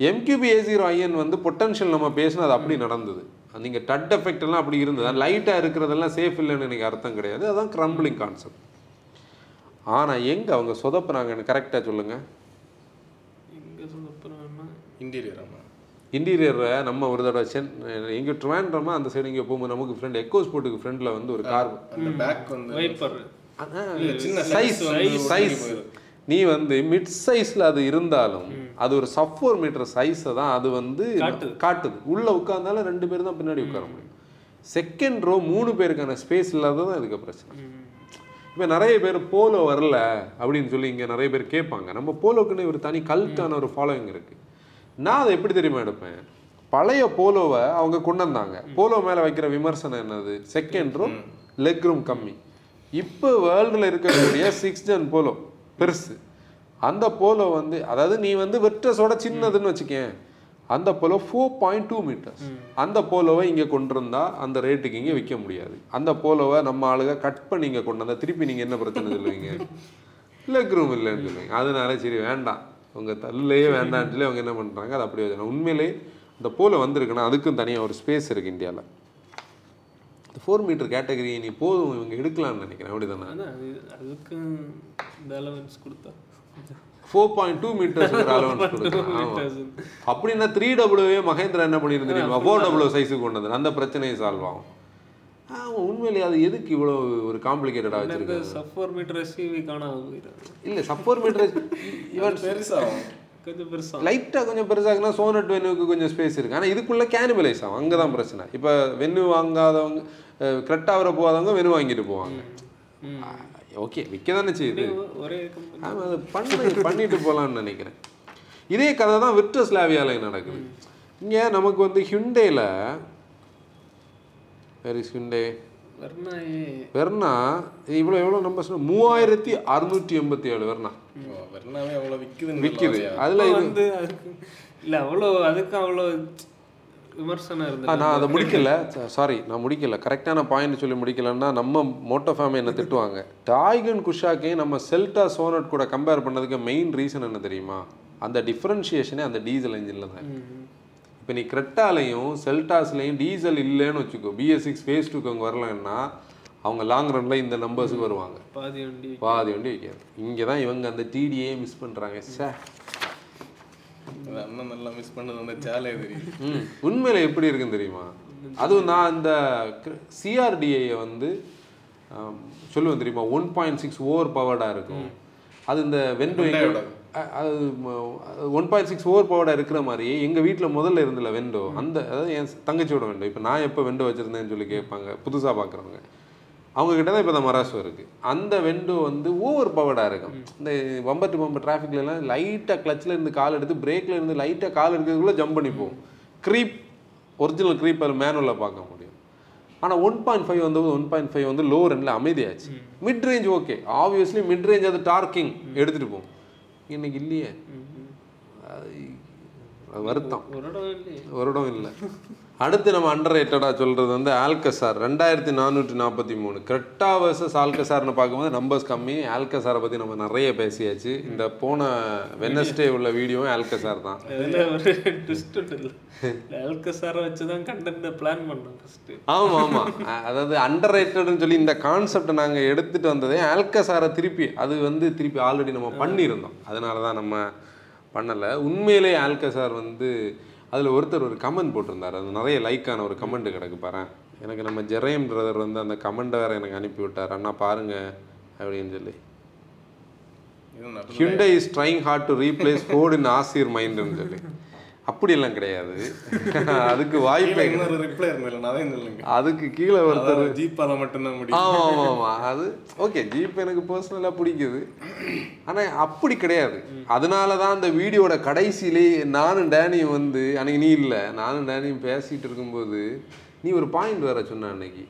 Speaker 2: எம்கியூபி ஏ ஜீரோ ஐஎன் வந்து பொட்டன்ஷியல் நம்ம பேசினது அப்படி நடந்தது. நீங்கள் டட் எஃபெக்ட் எல்லாம் அப்படி இருந்தது. லைட்டாக இருக்கிறதெல்லாம் சேஃப் இல்லைன்னு எனக்கு அர்த்தம் கிடையாது. அதான் க்ரம்பிளிங் கான்செப்ட் ஆனால் எங்கே அவங்க சொதப்புனாங்கன்னு கரெக்டாக சொல்லுங்கள்
Speaker 3: எங்க சொதப்புறாங்கன்னா
Speaker 1: இன்டீரியர் ஆமாம்
Speaker 2: இன்டீரியரை நம்ம ஒரு தடவை சென் எங்கே ட்ரிவாண்ட்ரமா அந்த சைடு இங்கே போகும்போது நமக்கு ஃப்ரெண்ட் எக்கோ ஸ்போர்ட்டுக்கு ஃப்ரெண்டில் வந்து ஒரு கார்
Speaker 1: அந்த பேக் வந்து
Speaker 3: வைப்பர்
Speaker 1: சின்ன
Speaker 2: சைஸ் சைஸ் நீ வந்து மிட் சைஸ்ல அது இருந்தாலும் அது ஒரு சப் ஃபோர் மீட்டர் சைஸை தான் அது வந்து காட்டுது. உள்ள உட்கார்ந்தாலும் ரெண்டு பேர் தான் பின்னாடி உட்கார முடியும். செகண்ட் ரோ மூணு பேருக்கான ஸ்பேஸ் இல்லாததான் இதுக்கு பிரச்சனை. இப்போ நிறைய பேர் போலோ வரல அப்படின்னு சொல்லி இங்கே நிறைய பேர் கேட்பாங்க. நம்ம போலோக்குன்னு ஒரு தனி கல்ட்டான ஒரு ஃபாலோவிங் இருக்கு. நான் அதை எப்படி தெரியுமா எடுப்பேன்? பழைய போலோவை அவங்க கொண்டு வந்தாங்க. போலோ மேலே வைக்கிற விமர்சனம் என்னது? செகண்ட் ரோ லெக் ரூம் கம்மி. இப்போ வேர்ல்டில் இருக்கக்கூடிய சிக்ஸ் ஜென் போலோ பெருசு. அந்த போலோ வந்து அதாவது நீ வந்து வெட்ரஸோட சின்னதுன்னு வச்சுக்கேன். அந்த Polo four point two metres அந்த போலோவை இங்கே கொண்டு வந்தா அந்த ரேட்டுக்கு இங்கே விற்க முடியாது. அந்த போலோவை நம்ம ஆளுங்க கட் பண்ணி இங்கே கொண்டு வந்தா திருப்பி நீங்கள் என்ன பிரச்சனை சொல்லுவீங்க? லெக் ரூம் இல்லைன்னு சொல்லுவீங்க. அதனால சரி வேண்டாம். உங்கள் தள்ளையே வேண்டாம்னு சொல்லி அவங்க என்ன பண்ணுறாங்க அது அப்படி வச்சு உண்மையிலே இந்த போல வந்திருக்குன்னா அதுக்கும் தனியாக ஒரு ஸ்பேஸ் இருக்குது இந்தியாவில் இந்த ஃபோர் மீட்டர் கேட்டகரி நீ போதும் இவங்க எடுக்கலாம்னு நினைக்கிறேன். அப்படிதானே?
Speaker 3: அதான் அது அதுக்கு இந்த அலவன்ஸ் கொடுத்தா.
Speaker 2: Four point two metres allowance கொடுக்கலாம் ஆமா. அப்படின்னா த்ரீ டபுள்யூவே மகேந்திரா என்ன பண்ணியிருந்து தெரியுமா ஃபோர் டபுள்யூ சைஸுக்கு கொண்டு வந்து அந்த பிரச்சனையை சால்வ் ஆகும். உண்மையிலேயே அது எதுக்கு இவ்வளோ ஒரு காம்ப்ளிகேட்டடாக
Speaker 3: இந்த
Speaker 2: வச்சிருக்காங்க?
Speaker 3: சஃபோர் மீட்டர் எஸ்யூவி காணாம போயிடுறாங்க
Speaker 2: இல்லை சப்போர் மீட்டர் இவன்
Speaker 1: பெருசாகும்.
Speaker 3: கொஞ்சம் பெருசா
Speaker 2: லைட்டாக கொஞ்சம் பெருசாகுனா சோனட் வென்யூக்கு கொஞ்சம் ஸ்பேஸ் இருக்குது ஆனால் இதுக்குள்ளே கேனிபலைஸ் ஆகும். அங்கே தான் பிரச்சனை. இப்போ வென்யூ வாங்காதவங்க கிரெட்டாவரை போகாதவங்க வெனு வாங்கிட்டு போவாங்க. ஓகே விற்க தானே செய்யுது.
Speaker 3: ஒரே
Speaker 2: ஆமாம் அது பண்ணி பண்ணிட்டு போகலான்னு நினைக்கிறேன். இதே கதை தான் விர்டஸ்லாவியால நடக்குது. இங்கே நமக்கு வந்து ஹிண்டேல ஹிண்டே
Speaker 3: வர்ணாயே
Speaker 2: வெர்னா இவ்வளோ எவ்வளோ நம்பர் சொன்ன மூவாயிரத்தி அறுநூற்றி எண்பத்தி ஏழு வெர்னா
Speaker 1: வெறுனாவே அவ்வளோ
Speaker 2: விற்கிது
Speaker 1: சொல்லுவாங்க.
Speaker 2: அதில்
Speaker 3: வந்து இல்ல அவ்வளோ அதுக்கு அவ்வளோ விமர்சனம் இருந்தது.
Speaker 2: நான் அதை முடிக்கல. சாரி நான் முடிக்கல. கரெக்டான பாயிண்ட் சொல்லி முடிக்கலன்னா நம்ம மோட்டோ ஃபேமை என்ன திட்டுவாங்க? டாய்கன் குஷாக்கையும் நம்ம செல்டா சோனட் கூட கம்பேர் பண்ணதுக்கு மெயின் ரீசன் என்ன தெரியுமா? அந்த டிஃப்ரென்ஷியேஷனே அந்த டீசல் இன்ஜினில் தான். இப்போ நீ கிரெட்டாலையும் செல்டாஸ்லையும் டீசல் இல்லைன்னு வச்சுக்கோ பிஎஸ் சிக்ஸ் ஃபேஸ் டூக்கு அவங்க வரலன்னா அவங்க லாங் ரன்ல இந்த நம்பர்ஸுக்கு வருவாங்க.
Speaker 3: பாதி வண்டி
Speaker 2: பாதி வண்டி வைக்காது. இங்கே தான் இவங்க அந்த டிடியே மிஸ் பண்ணுறாங்க சே.
Speaker 1: அண்ணன் நல்லா மிஸ் பண்ணது அந்த சேலே தெரியுது.
Speaker 2: ம். உண்மையில எப்படி இருக்குன்னு தெரியுமா? அதுவும் நான் இந்த சிஆர்டிஐயை வந்து சொல்லுவேன் தெரியுமா? ஒன் பாயிண்ட் சிக்ஸ் ஓவர் பவர்டாக இருக்கும். அது இந்த வெண்டோ
Speaker 1: Hyundai-யோட.
Speaker 2: அது ஒன் பாயிண்ட் சிக்ஸ் ஓவர் பவர்டாக இருக்கிற மாதிரி எங்கள் வீட்டில் முதல்ல இருந்தில்ல வெண்டோ அந்த அதாவது என் தங்கச்சியோட வெண்டோ இப்போ நான் எப்போ வெண்டோ வச்சுருந்தேன்னு சொல்லி கேட்பாங்க புதுசாக பார்க்குறவங்க அவங்க கிட்ட தான் இப்போ இந்த மராசோ இருக்குது அந்த வெண்டோ வந்து ஓவர் பவர்டாக இருக்கும். இந்த பம்பர் டு பம்பர் டிராஃபிக்லலாம் லைட்டாக கிளச்சில் இருந்து கால் எடுத்து பிரேக்கில் இருந்து லைட்டாக கால் எடுக்கிறதுக்குள்ளே ஜம்ப் பண்ணி போகும். க்ரீப் ஒரிஜினல் க்ரீப் அதில் மேனுவலில் பார்க்க முடியும். ஆனால் ஒன் பாயிண்ட் ஃபைவ் வந்து ஒன் பாயிண்ட் ஃபைவ் வந்து லோ ரன்ல அமைதியாச்சு. Mid range okay obviously mid range அது டார்க்கிங் எடுத்துகிட்டு போகும். இன்னைக்கு இல்லையே. வருத்தம்.
Speaker 3: இடம்
Speaker 2: இல்லை. அடுத்து நம்ம அண்டர் ரேட்டடாக சொல்கிறது வந்து ஆல்கசார். ரெண்டாயிரத்தி நானூற்றி நாற்பத்தி மூணு. கிரெட்டா வர்சஸ் ஆல்கசார்னு பார்க்கும்போது நம்பர்ஸ் கம்மி. ஆல்கசாரை பற்றி நம்ம நிறைய பேசியாச்சு. இந்த போன வெனஸ்டே உள்ள வீடியோவும் ஆல்கசார் தான்.
Speaker 3: அல்கசாரை வச்சு தான் கண்டென்ட் பிளான் பண்ணோம்
Speaker 2: ஆமாம் ஆமாம் அதாவது அண்டர் ரேட்டட்னு சொல்லி இந்த கான்செப்டை நாங்கள் எடுத்துகிட்டு வந்ததே ஆல்கசாரை திருப்பி அது வந்து திருப்பி ஆல்ரெடி நம்ம பண்ணியிருந்தோம். அதனால தான் நம்ம பண்ணலை. உண்மையிலே ஆல்கசார் வந்து அதில் ஒருத்தர் ஒரு கமெண்ட் போட்டிருந்தார். அது நிறைய லைக்கான ஒரு கமெண்ட் கிடக்கு பாரேன் எனக்கு நம்ம ஜெரயம் பிரதர் வந்து அந்த கமெண்ட்டை வேறு எனக்கு அனுப்பி விட்டார். அண்ணா பாருங்க அப்படின்னு சொல்லி. Hyundai is trying hard to replace Ford in ஆசிர் மைண்டுன்னு சொல்லி. அப்படியெல்லாம் கிடையாது. அதுக்கு வாய்ப்பே
Speaker 1: இன்னொரு ரிப்ளை சொல்லுங்க
Speaker 2: அதுக்கு கீழே ஒருத்தர்
Speaker 1: ஜீப்பால மட்டும்தான் முடியும்.
Speaker 2: ஆமா ஆமா ஆமா. அது ஓகே ஜீப் எனக்கு பர்சனலாக பிடிக்குது. ஆனா அப்படி கிடையாது. அதனால தான் அந்த வீடியோட கடைசியிலே நானும் டேனியும் வந்து அன்னைக்கு நீ இல்லை நானும் டேனியும் பேசிட்டு இருக்கும்போது நீ ஒரு பாயிண்ட் வேற சொன்ன அன்னைக்கு.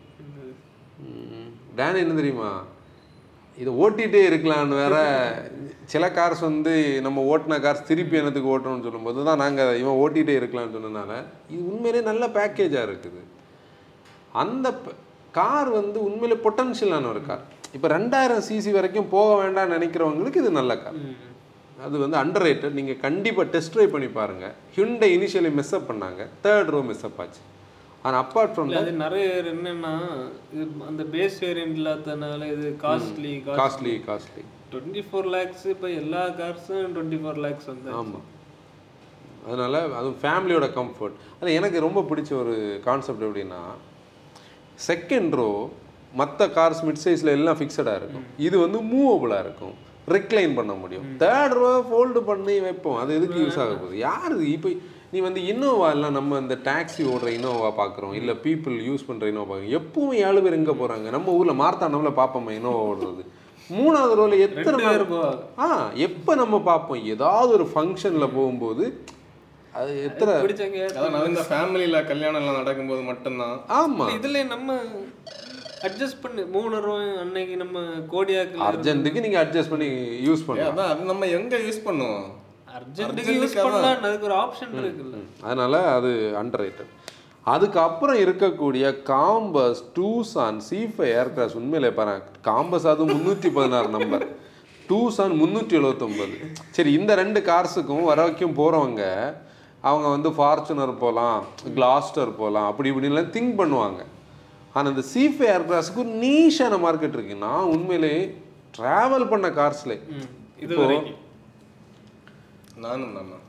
Speaker 2: டேனி என்ன தெரியுமா? இதை ஓட்டிகிட்டே இருக்கலான்னு வேற சில கார்ஸ் வந்து நம்ம ஓட்டின கார்ஸ் திருப்பி என்னத்துக்கு ஓட்டணும்னு சொல்லும்போது தான் நாங்கள் இவன் ஓட்டிகிட்டே இருக்கலாம்னு சொன்னனால இது உண்மையிலே நல்ல பேக்கேஜாக இருக்குது. அந்த கார் வந்து உண்மையிலே பொட்டன்ஷியலான ஒரு கார் இப்போ ரெண்டாயிரம் சிசி வரைக்கும் போக வேண்டாம்னு நினைக்கிறவங்களுக்கு இது நல்ல கார் அது வந்து அண்டர் ரேட்டட் நீங்கள் கண்டிப்பாக டெஸ்ட் ட்ரைவ் பண்ணி பாருங்கள் ஹிண்டை இனிஷியலி மிஸ்அப் பண்ணாங்க. தேர்ட் ரோ மிஸ்அப் ஆச்சு. ஆனால் அப்பார்ட் ஃப்ரம்
Speaker 3: அது நிறைய பேர் என்னன்னா இது அந்த பேஸ் வேரியன்ட் இல்லாதனால இது costly
Speaker 2: costly costly
Speaker 3: twenty four lakhs இப்போ எல்லா கார்ஸும் டுவெண்ட்டி ஃபோர் லேக்ஸ் வந்து
Speaker 2: ஆமாம் அதனால் அதுவும் ஃபேமிலியோட கம்ஃபர்ட் அது எனக்கு ரொம்ப பிடிச்ச ஒரு கான்செப்ட் எப்படின்னா செகண்ட் ரோ மற்ற கார்ஸ் மிட் சைஸில் எல்லாம் ஃபிக்ஸடாக இருக்கும். இது வந்து மூவபுளாக இருக்கும். ரிக்ளைன் பண்ண முடியும். தேர்ட் ரோ ஃபோல்டு பண்ணி வைப்போம். அது எதுக்கு யூஸ் ஆக போகுது? யார் இப்போ நீ வந்து இன்னோவா எல்லாம் நம்ம இந்த டாக்ஸி ஓடுற இன்னோவா பார்க்குறோம் இல்லை பீப்புள் யூஸ் பண்ணுற இன்னோவா பார்க்குறோம் எப்பவும் ஏழு பேர் எங்கே போகிறாங்க நம்ம ஊரில் மார்த்தாண்டம்ல பார்ப்போமே இன்னோவா ஓடுறது? மூணாவது ரோல எத்தனை
Speaker 3: பேர்?
Speaker 2: ஆ எப்போ நம்ம பார்ப்போம் ஏதாவது ஒரு ஃபங்க்ஷனில் போகும்போது அது எத்தனை?
Speaker 3: பிடிச்சவங்க
Speaker 1: அதான் நான் இந்த ஃபேமிலியில கல்யாணம் எல்லாம் நடக்கும்போது மட்டும்தான்.
Speaker 2: ஆமாம்
Speaker 3: இதுல நம்ம அட்ஜஸ்ட் பண்ணு. மூணு ரூபா அன்னைக்கு நம்ம கோடியாக்கு
Speaker 2: அர்ஜென்ட்டுக்கு நீங்கள் அட்ஜஸ்ட் பண்ணி யூஸ்
Speaker 1: ஏன்
Speaker 2: பண்ணலாம்.
Speaker 1: அதான் அது நம்ம எங்க யூஸ் பண்ணுவோம்?
Speaker 3: அர்ஜென்ட்டுக்கு யூஸ்
Speaker 1: அர்ஜென்ட்டுக்கு அதான்.
Speaker 3: பண்ணலாம் அதுக்கு ஒரு ஆப்ஷன் இருக்குல்ல.
Speaker 2: அதனால் அது அண்டர் ரேட்டட் அதுக்கப்புறம் இருக்கக்கூடிய காம்பஸ் டூசான் சீஃபை ஏர்கிராஃப்ட் உண்மையிலே பாரு காம்பஸ் அது முந்நூற்றி பதினாறு நம்பர் டூசான் முந்நூற்றி எழுபத்தொம்பது சரி இந்த ரெண்டு கார்ஸுக்கும் வர வரைக்கும் போகிறவங்க அவங்க வந்து ஃபார்ச்சுனர் போகலாம் கிளாஸ்டர் போகலாம் அப்படி இப்படின்லாம் திங்க் பண்ணுவாங்க. ஆனால் இந்த சீஃபை ஏர்கிராஃப்ட்க்கு ஒரு நீஷான மார்க்கெட் இருக்கு நான் உண்மையிலே ட்ராவல் பண்ண கார்ஸ்லே
Speaker 3: வரைக்கும்.
Speaker 1: நானும் தான்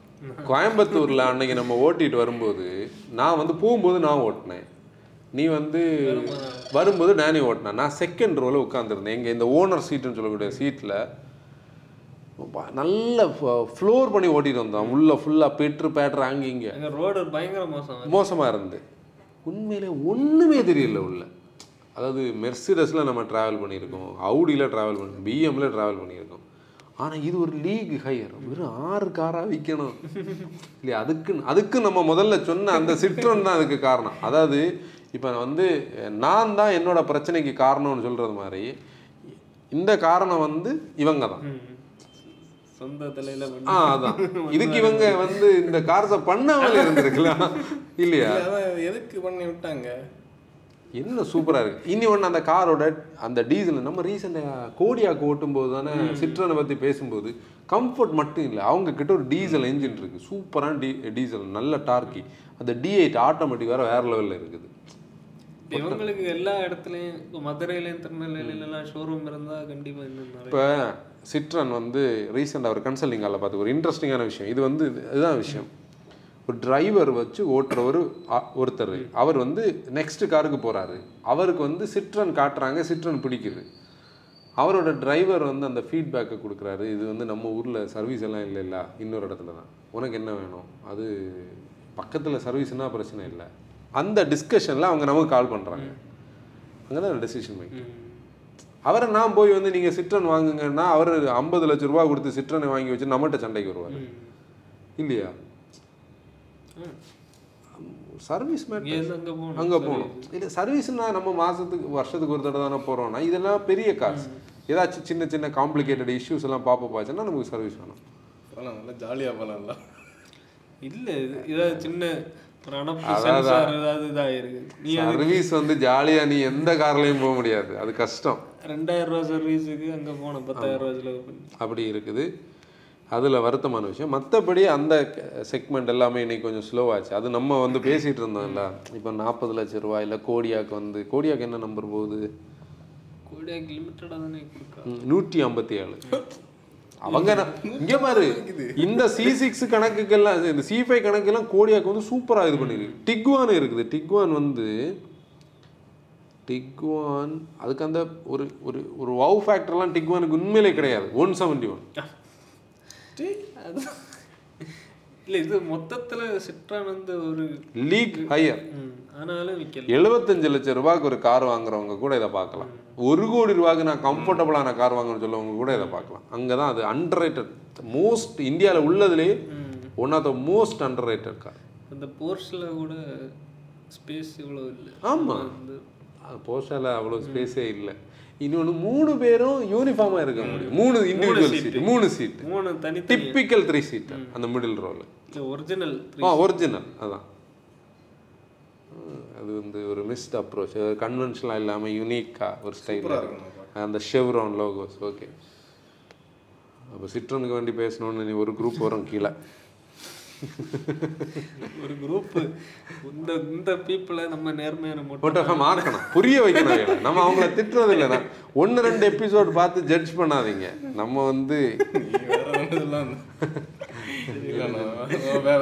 Speaker 2: கோயம்புத்தூர்ல அன்னைக்கு நம்ம ஓட்டிட்டு வரும்போது நான் வந்து போகும்போது நான் ஓட்டினேன். நீ வந்து வரும்போது நானே ஓட்டினேன். நான் செகண்ட் ரோல உட்காந்துருந்தேன் எங்க இந்த ஓனர் சீட்டுன்னு சொல்லக்கூடிய சீட்ல ப- நல்ல ஃப்ளோர் பண்ணி ஓட்டிட்டு வந்தோம் உள்ள ஃபுல்லாக பெட்ரு பேட்ரு அங்கே இங்கே.
Speaker 3: ரோடு பயங்கர மோசம்
Speaker 2: மோசமாக இருந்து உண்மையிலே ஒன்றுமே தெரியல உள்ள. அதாவது மெர்சிடஸில் நம்ம ட்ராவல் பண்ணியிருக்கோம். அவுடியில் ட்ராவல் பண்ணி பிஎம்மில் ட்ராவல் பண்ணியிருக்கோம். ஆனால் இது ஒரு லீக் ஹையர். வெறும் ஆறு காராக விற்கணும் இல்லையா அதுக்கு அதுக்கு நம்ம முதல்ல சொன்ன அந்த சிட்ரன் தான் அதுக்கு காரணம். அதாவது இப்போ வந்து நான் தான் என்னோட பிரச்சனைக்கு காரணம்னு சொல்கிறது மாதிரி இந்த காரணம் வந்து இவங்க தான்.
Speaker 3: சொந்த தலையில
Speaker 2: ஆ அதான். இதுக்கு இவங்க வந்து இந்த கார்ஸை பண்ணாமலே இருந்திருக்கலாம். இல்லையா?
Speaker 1: எதுக்கு பண்ணி விட்டாங்க?
Speaker 2: என்ன சூப்பராக இருக்கு. இனி ஒன்று அந்த காரோட அந்த டீசல் நம்ம ரீசெண்டாக கோடியாக்கு ஓட்டும்போது தானே சிட்ரனை பற்றி பேசும்போது கம்ஃபர்ட் மட்டும் இல்லை. அவங்க கிட்ட ஒரு டீசல் என்ஜின் இருக்கு. சூப்பரான டீ டீசல் நல்ல டார்க்கி அந்த டி எயிட் ஆட்டோமேட்டிக் வேறு வேறு லெவலில் இருக்குது.
Speaker 3: இவங்களுக்கு எல்லா இடத்துலயும் இப்போ மதுரையிலயும் திருநெல்வேலியில எல்லாம் ஷோரூம் இருந்தா கண்டிப்பா இன்னும்
Speaker 2: இப்போ சிட்ரன் வந்து ரீசெண்டாக ஒரு கன்சல்டிங் காலில் பார்த்து ஒரு இன்ட்ரெஸ்டிங்கான விஷயம். இது வந்து இது- இதுதான் விஷயம். ஒரு டிரைவர் வச்சு ஓட்டுறவர் ஒருத்தர். அவர் வந்து நெக்ஸ்ட் காருக்கு போகிறாரு அவருக்கு வந்து சிட்ரன் காட்டுறாங்க சிட்ரன் பிடிக்குது. அவரோட டிரைவர் வந்து அந்த ஃபீட்பேக்கை கொடுக்குறாரு. இது வந்து நம்ம ஊரில் சர்வீஸ் எல்லாம் இல்லை இல்லை. இன்னொரு இடத்துல தான். உனக்கு என்ன வேணும்? அது பக்கத்தில் சர்வீஸ்னால் பிரச்சனை இல்லை. அந்த டிஸ்கஷனில் அவங்க நமக்கு கால் பண்ணுறாங்க அங்கே தான் டெசிஷன் மேக்கிங். அவரை நான் போய் வந்து நீங்கள் சிட்ரன் வாங்குங்கன்னா அவர் ஐம்பது லட்ச ரூபா கொடுத்து சிட்ரனை வாங்கி வச்சு நம்மகிட்ட சண்டைக்கு வருவார். இல்லையா. சர்வீஸ்
Speaker 3: அங்க போகணும்?
Speaker 2: அங்கே போகணும். இல்லை சர்வீஸ்னா நம்ம மாதத்துக்கு வருஷத்துக்கு ஒரு தடவை தானே போகிறோம்னா இதெல்லாம் பெரிய காசு ஏதாச்சும் சின்ன சின்ன காம்ப்ளிகேட்டட் இஷ்யூஸ் எல்லாம் பார்ப்ப பாச்சுன்னா நமக்கு சர்வீஸ் வேணும்.
Speaker 1: போகலாம் நல்லா ஜாலியாக போகலாம்ல
Speaker 3: இல்ல இது ஏதாவது சின்ன
Speaker 2: சர்வீஸ் வந்து ஜாலியாக நீ எந்த கார்லையும் போக முடியாது. அது கஷ்டம்.
Speaker 3: ரெண்டாயிரம் ரூபா சர்வீஸுக்கு அங்க போனோம் பத்தாயிரம் ரூபா செலவு
Speaker 2: அப்படி இருக்குது. அதில் வருத்தமான விஷயம். மற்றபடி அந்த செக்மெண்ட் எல்லாமே இன்னைக்கு கொஞ்சம் ஸ்லோவாச்சு அது நம்ம வந்து பேசிகிட்டு இருந்தோம்ல. இப்போ நாற்பது லட்ச ரூபாய் இல்லை கோடியாக்கு வந்து கோடியாக்கு என்ன நம்பர் போகுது?
Speaker 3: கோடியாக்கு லிமிட்டடாக தானே
Speaker 2: நூற்றி ஐம்பத்தி ஏழு அவங்க இங்க பாரு இந்த சி சிக்ஸ் கணக்குக்கெல்லாம் இந்த சி ஃபைவ் கணக்கெல்லாம் கோடியாக்கு வந்து சூப்பராக இது பண்ணிருக்கு. டிக்வான் இருக்குது. டிக்வான் வந்து டிக்வான் அதுக்கு அந்த ஒரு ஒரு ஒரு வவ் ஃபேக்டர்லாம் டிக்வானுக்கு உண்மையிலே கிடையாது. ஒன் செவன்ட்டி ஒன்
Speaker 3: அது இல்ல இது மொத்தத்துல சிட்ரான் வந்து ஒரு
Speaker 2: லீக் ஹையர்
Speaker 3: ஆனாலும் விக்கல.
Speaker 2: எழுபத்தஞ்சு லட்சம் ரூபாய்க்கு ஒரு கார் வாங்குறவங்க கூட இதை பார்க்கலாம். ஒரு கோடி ரூபாய்க்கு நான் கம்ஃபர்டபுளான கார் வாங்கணும்னு சொல்லவங்க கூட இதை பார்க்கலாம். அங்கே தான் அது அண்டர் ரேட்டட் மோஸ்ட் இந்தியாவில் உள்ளதுலேயே one of the most under rated car
Speaker 3: அந்த போர்ஸ்ல கூட ஸ்பேஸ் இவ்வளவு இல்லை.
Speaker 2: ஆமா.
Speaker 3: வந்து
Speaker 2: போஸ்டால அவ்வளோ ஸ்பேஸே இல்லை. இன்னொன்று மூணு பேரும் யூனிஃபார்மாக இருக்க முடியும். மூணு இண்டிவிஜுவல் சீட் மூணு சீட்
Speaker 3: மூணு தனித்தனி
Speaker 2: டிப்பிக்கல் த்ரீ சீட் அந்த மிடில் ரோவில்
Speaker 3: ஒரிஜினல்
Speaker 2: ஆ ஒரிஜினல் அதான். அது வந்து ஒரு மிஸ்ட் அப்ரோச் கன்வென்ஷனலாக இல்லாமல் யூனிக்காக ஒரு ஸ்டைலில்
Speaker 1: இருக்கும்
Speaker 2: அந்த ஷெவ்ரான் லோகோஸ் ஓகே அப்போ சிட்ரனுக்கு வேண்டி பேசணும்னு நீ ஒரு குரூப் வரும் கீழே.
Speaker 3: ஒரு குரூப் இந்த இந்த பீப்புளை நம்ம நேர்மையான மட்டும்
Speaker 2: போட்டோஃபம் ஆக்கணும். புரிய வைக்கணும். நம்ம அவங்கள திட்டுறது இல்லைண்ணா ஒன்று ரெண்டு எபிசோட் பார்த்து ஜட்ஜ் பண்ணாதீங்க. நம்ம வந்து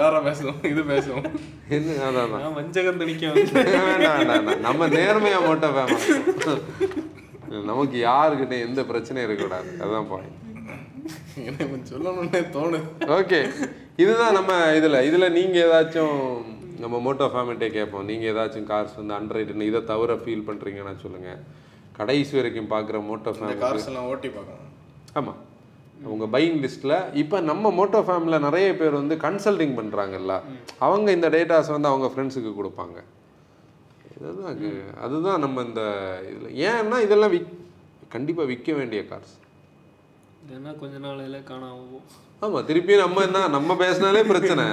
Speaker 1: வேற பேசுவோம் இது பேசுவோம்
Speaker 2: என்ன அதான்
Speaker 3: வஞ்சகம்
Speaker 2: வேண்டாம். நம்ம நேர்மையா வேணும் நமக்கு யாருக்கிட்ட எந்த பிரச்சனையும் இருக்கக்கூடாது. அதான் பாயிண்ட்
Speaker 1: எனக்கு சொல்லணும்னே தோணுது.
Speaker 2: ஓகே. இதுதான் நம்ம இதுல. இதுல நீங்க ஏதாச்சும் நம்ம மோட்டோ ஃபேமிலிட்டே கேட்போம். நீங்க ஏதாச்சும் கார்ஸ் வந்து அண்டர் இதை தவிர ஃபீல் பண்றீங்கன்னா சொல்லுங்க. கடைசி வரைக்கும் பார்க்குற மோட்டோ ஃபேமிலி
Speaker 1: கார்ஸ் எல்லாம் ஓட்டி பார்க்கணும்.
Speaker 2: ஆமாம் உங்கள் பையிங் லிஸ்ட்டில் இப்போ நம்ம மோட்டோ ஃபேமிலியில் நிறைய பேர் வந்து கன்சல்டிங் பண்ணுறாங்கல்ல அவங்க இந்த டேட்டாஸ் வந்து அவங்க ஃப்ரெண்ட்ஸுக்கு கொடுப்பாங்க. இதுதான் அது- அதுதான் நம்ம இந்த இதில். ஏன்னா இதெல்லாம் விக் கண்டிப்பாக விற்க வேண்டிய கார்ஸ்
Speaker 3: ஏன்னா கொஞ்ச நாளையில காணாம
Speaker 2: ஆமாம் திருப்பி நம்ம என்ன நம்ம பேசினாலே பிரச்சனை.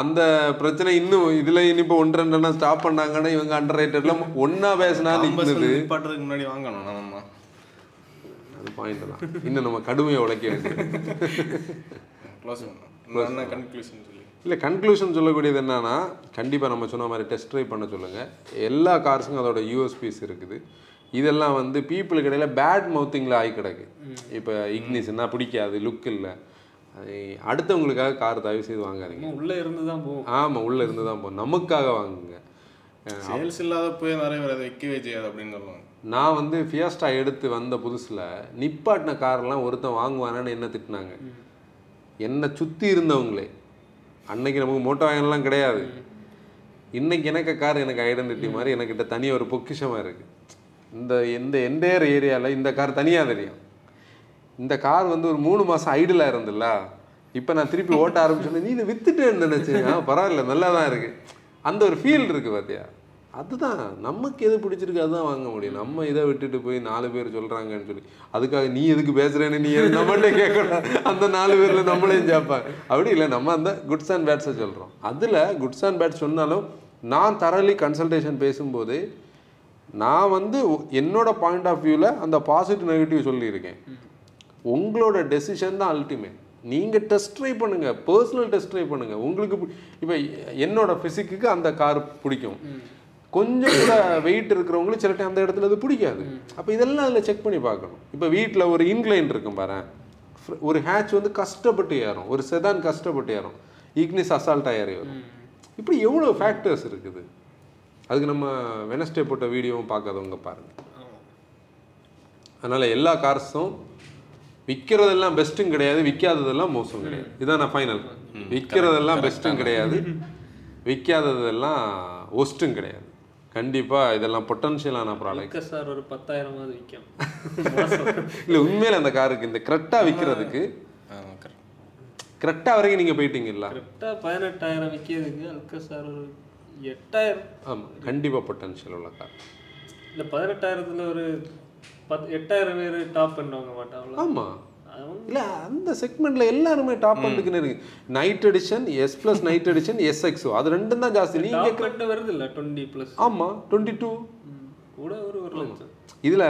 Speaker 2: அந்த பிரச்சனை இன்னும் இதில் இனிப்போ ஒன்று ரெண்டுனா ஸ்டாப் பண்ணாங்கன்னா இவங்க அண்டர் ரேட்டட்லாம் ஒன்றா பேசினா நிற்குது
Speaker 1: நிப்பாட்டுறதுக்கு முன்னாடி வாங்கணும் நம்ம
Speaker 2: அது பாயிண்ட் தான். இன்னும் நம்ம கடுமையாக உழைக்க வேண்டியது.
Speaker 1: கன்க்ளூஷன் சொல்லி?
Speaker 2: இல்லை கன்க்ளூஷன் சொல்லக்கூடியது என்னன்னா கண்டிப்பாக நம்ம சொன்ன மாதிரி டெஸ்ட் ட்ரைவ் பண்ண சொல்லுங்கள் எல்லா கார்ஸுக்கும் அதோட யூஎஸ்பிஸ் இருக்குது. இதெல்லாம் வந்து பீப்புளுக்கு இடையில பேட் மவுத்திங்கில் ஆகி கிடக்கு. இப்போ இக்னிஸ்னா பிடிக்காது லுக் இல்லை. அடுத்தவங்களுக்காக கார் தயவு செய்து வாங்காதீங்க.
Speaker 3: உள்ள இருந்து தான் போகும்.
Speaker 2: ஆமாம் உள்ளே இருந்து தான் போகும். நமக்காக வாங்குங்க.
Speaker 1: சேல்ஸ் இல்லாத போய் நிறைய பேர் அதை விற்கவே செய்யாது அப்படின்னு சொல்லுவாங்க.
Speaker 2: நான் வந்து ஃபியஸ்டா எடுத்து வந்த புதுசில் நிப்பாட்டின கார்லாம் ஒருத்தன் வாங்குவானான்னு என்ன திட்டினாங்க? என்னை சுற்றி இருந்தவங்களே. அன்னைக்கு நமக்கு மோட்டோ வாகனம்லாம் கிடையாது. இன்னைக்கு எனக்கு கார் எனக்கு ஐடென்டிட்டி மாதிரி எனக்கிட்ட தனி ஒரு பொக்கிஷமாக இருக்குது இந்த இந்த என்டையர் ஏரியாவில் இந்த கார் தனியாக தெரியும். இந்த கார் வந்து ஒரு மூணு மாதம் ஐடிலாக இருந்துல்ல? இப்போ நான் திருப்பி ஓட்ட ஆரம்பிச்சோன்னே நீ இதை வித்துட்டேன்னு நினச்சேன் பரவாயில்ல நல்லா தான் இருக்குது அந்த ஒரு ஃபீல் இருக்குது பார்த்தியா அதுதான் நமக்கு எது பிடிச்சிருக்கு அதுதான் வாங்க முடியும். நம்ம இதை விட்டுட்டு போய் நாலு பேர் சொல்கிறாங்கன்னு சொல்லி அதுக்காக நீ எதுக்கு பேசுகிறேன்னு நீ எதுக்கு கேட்கணும் அந்த நாலு பேரில் நம்மளையும் சேர்ப்பாங்க அப்படி இல்லை நம்ம அந்த குட்ஸ் அண்ட் பேட்ஸை சொல்கிறோம் அதில் குட்ஸ் அண்ட் பேட்ஸ் சொன்னாலும் நான் தரலி கன்சல்டேஷன் பேசும்போது நான் வந்து என்னோட பாயிண்ட் ஆஃப் வியூவில் அந்த பாசிட்டிவ் நெகட்டிவ் சொல்லியிருக்கேன். உங்களோட டெசிஷன் தான் அல்டிமேட் நீங்கள் டெஸ்ட் ட்ரை பண்ணுங்கள் பர்சனல் டெஸ்ட் ட்ரை பண்ணுங்கள் உங்களுக்கு இப்போ என்னோட ஃபிசிக்குக்கு அந்த கார் பிடிக்கும். கொஞ்சம் கூட வெயிட் இருக்கிறவங்களுக்கு சில டைம் அந்த இடத்துல அது பிடிக்காது. அப்போ இதெல்லாம் அதில் செக் பண்ணி பார்க்கணும். இப்போ வீட்டில் ஒரு இன்க்ளைன் இருக்கும் பாரு ஒரு ஹேட்ச் வந்து கஷ்டப்பட்டு ஏறும். ஒரு செதான் கஷ்டப்பட்டு ஏறும். ஈக்னிஸ் அசால்ட்டாக ஏறி வரும் இப்படி எவ்வளோ ஃபேக்டர்ஸ் இருக்குது? அதுக்கு நம்ம வெனஸ்டே போட்ட வீடியோவும் பார்க்காதவங்க பாருங்க. அதனால எல்லா கார்ஸும் விற்கிறதெல்லாம் பெஸ்ட்டும் கிடையாது விற்காததெல்லாம் மோசம் கிடையாது. இதான் நான் ஃபைனல் விற்கிறதெல்லாம் பெஸ்ட்டும் கிடையாது. விற்காததெல்லாம் ஒஸ்ட்டும் கிடையாது. கண்டிப்பா இதெல்லாம் பொட்டன்ஷியலான ப்ராடக்ட்
Speaker 3: இருக்க சார் ஒரு பத்தாயிரமாவது விற்கும்
Speaker 2: இல்ல உண்மையில அந்த காருக்கு இந்த கரெக்டாக விற்கிறதுக்கு
Speaker 1: ஆமாம் கரெக்ட்
Speaker 2: கரெக்டாக வரைக்கும் நீங்க போயிட்டீங்கல்ல?
Speaker 3: கரெக்டாக பதினெட்டாயிரம் விற்கிறதுக்கு அல்க சார் ஒரு எட்டாயிரம்.
Speaker 2: ஆமா கண்டிப்பா பொட்டன்ஷியல் உள்ள கார்
Speaker 3: இந்த பதினெட்டாயிரத்துல ஒரு பத் எட்டாயிரம் பேர் டாப் பண்ணுவாங்க மாட்டாங்களா?
Speaker 2: ஆமா.
Speaker 3: அவங்க
Speaker 2: இல்ல அந்த செக்மெண்ட்ல எல்லாருமே டாப் பண்ணுக்குன்னு இருக்கு. Night edition S plus night edition S X O அது ரெண்டும் தான் ஜாஸ்தி. நீங்க
Speaker 3: டாப் ரெண்டு வருது இல்லை டுவெண்ட்டி ப்ளஸ்
Speaker 2: ஆமா டுவெண்ட்டி டூ
Speaker 3: கூட ஒரு ஒரு லட்சம்.
Speaker 2: இதுல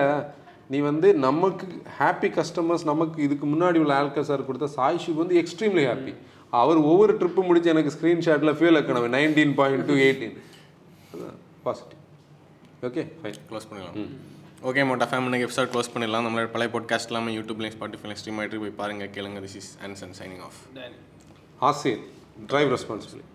Speaker 2: நீ வந்து நமக்கு ஹாப்பி கஸ்டமர்ஸ் நமக்கு இதுக்கு முன்னாடி உள்ள ஆல்கா சார் கொடுத்த சாய்ஷுக்கு வந்து எக்ஸ்ட்ரீம்லி ஹாப்பி அவர் ஒவ்வொரு ட்ரிப்பு முடிச்சு எனக்கு ஸ்க்ரீன்ஷாட்டில் ஃபியூல் வைக்கணும் nineteen point two eighteen positive okay fine
Speaker 1: close பண்ணிடலாம். ஓகே மோட்டா ஃபேம் இன்னைக்கு எபிசோட் க்ளோஸ் பண்ணிடலாம். நம்மளோட பழைய பாட்காஸ்ட் எல்லாமே யூடியூப்லேயும் ஸ்பாட்டிஃபைலையும் ஸ்ட்ரீம் ஆகிட்டு போய் பாருங்க கேளுங்க. This is Anson signing off
Speaker 3: Danny
Speaker 2: Asir drive responsibility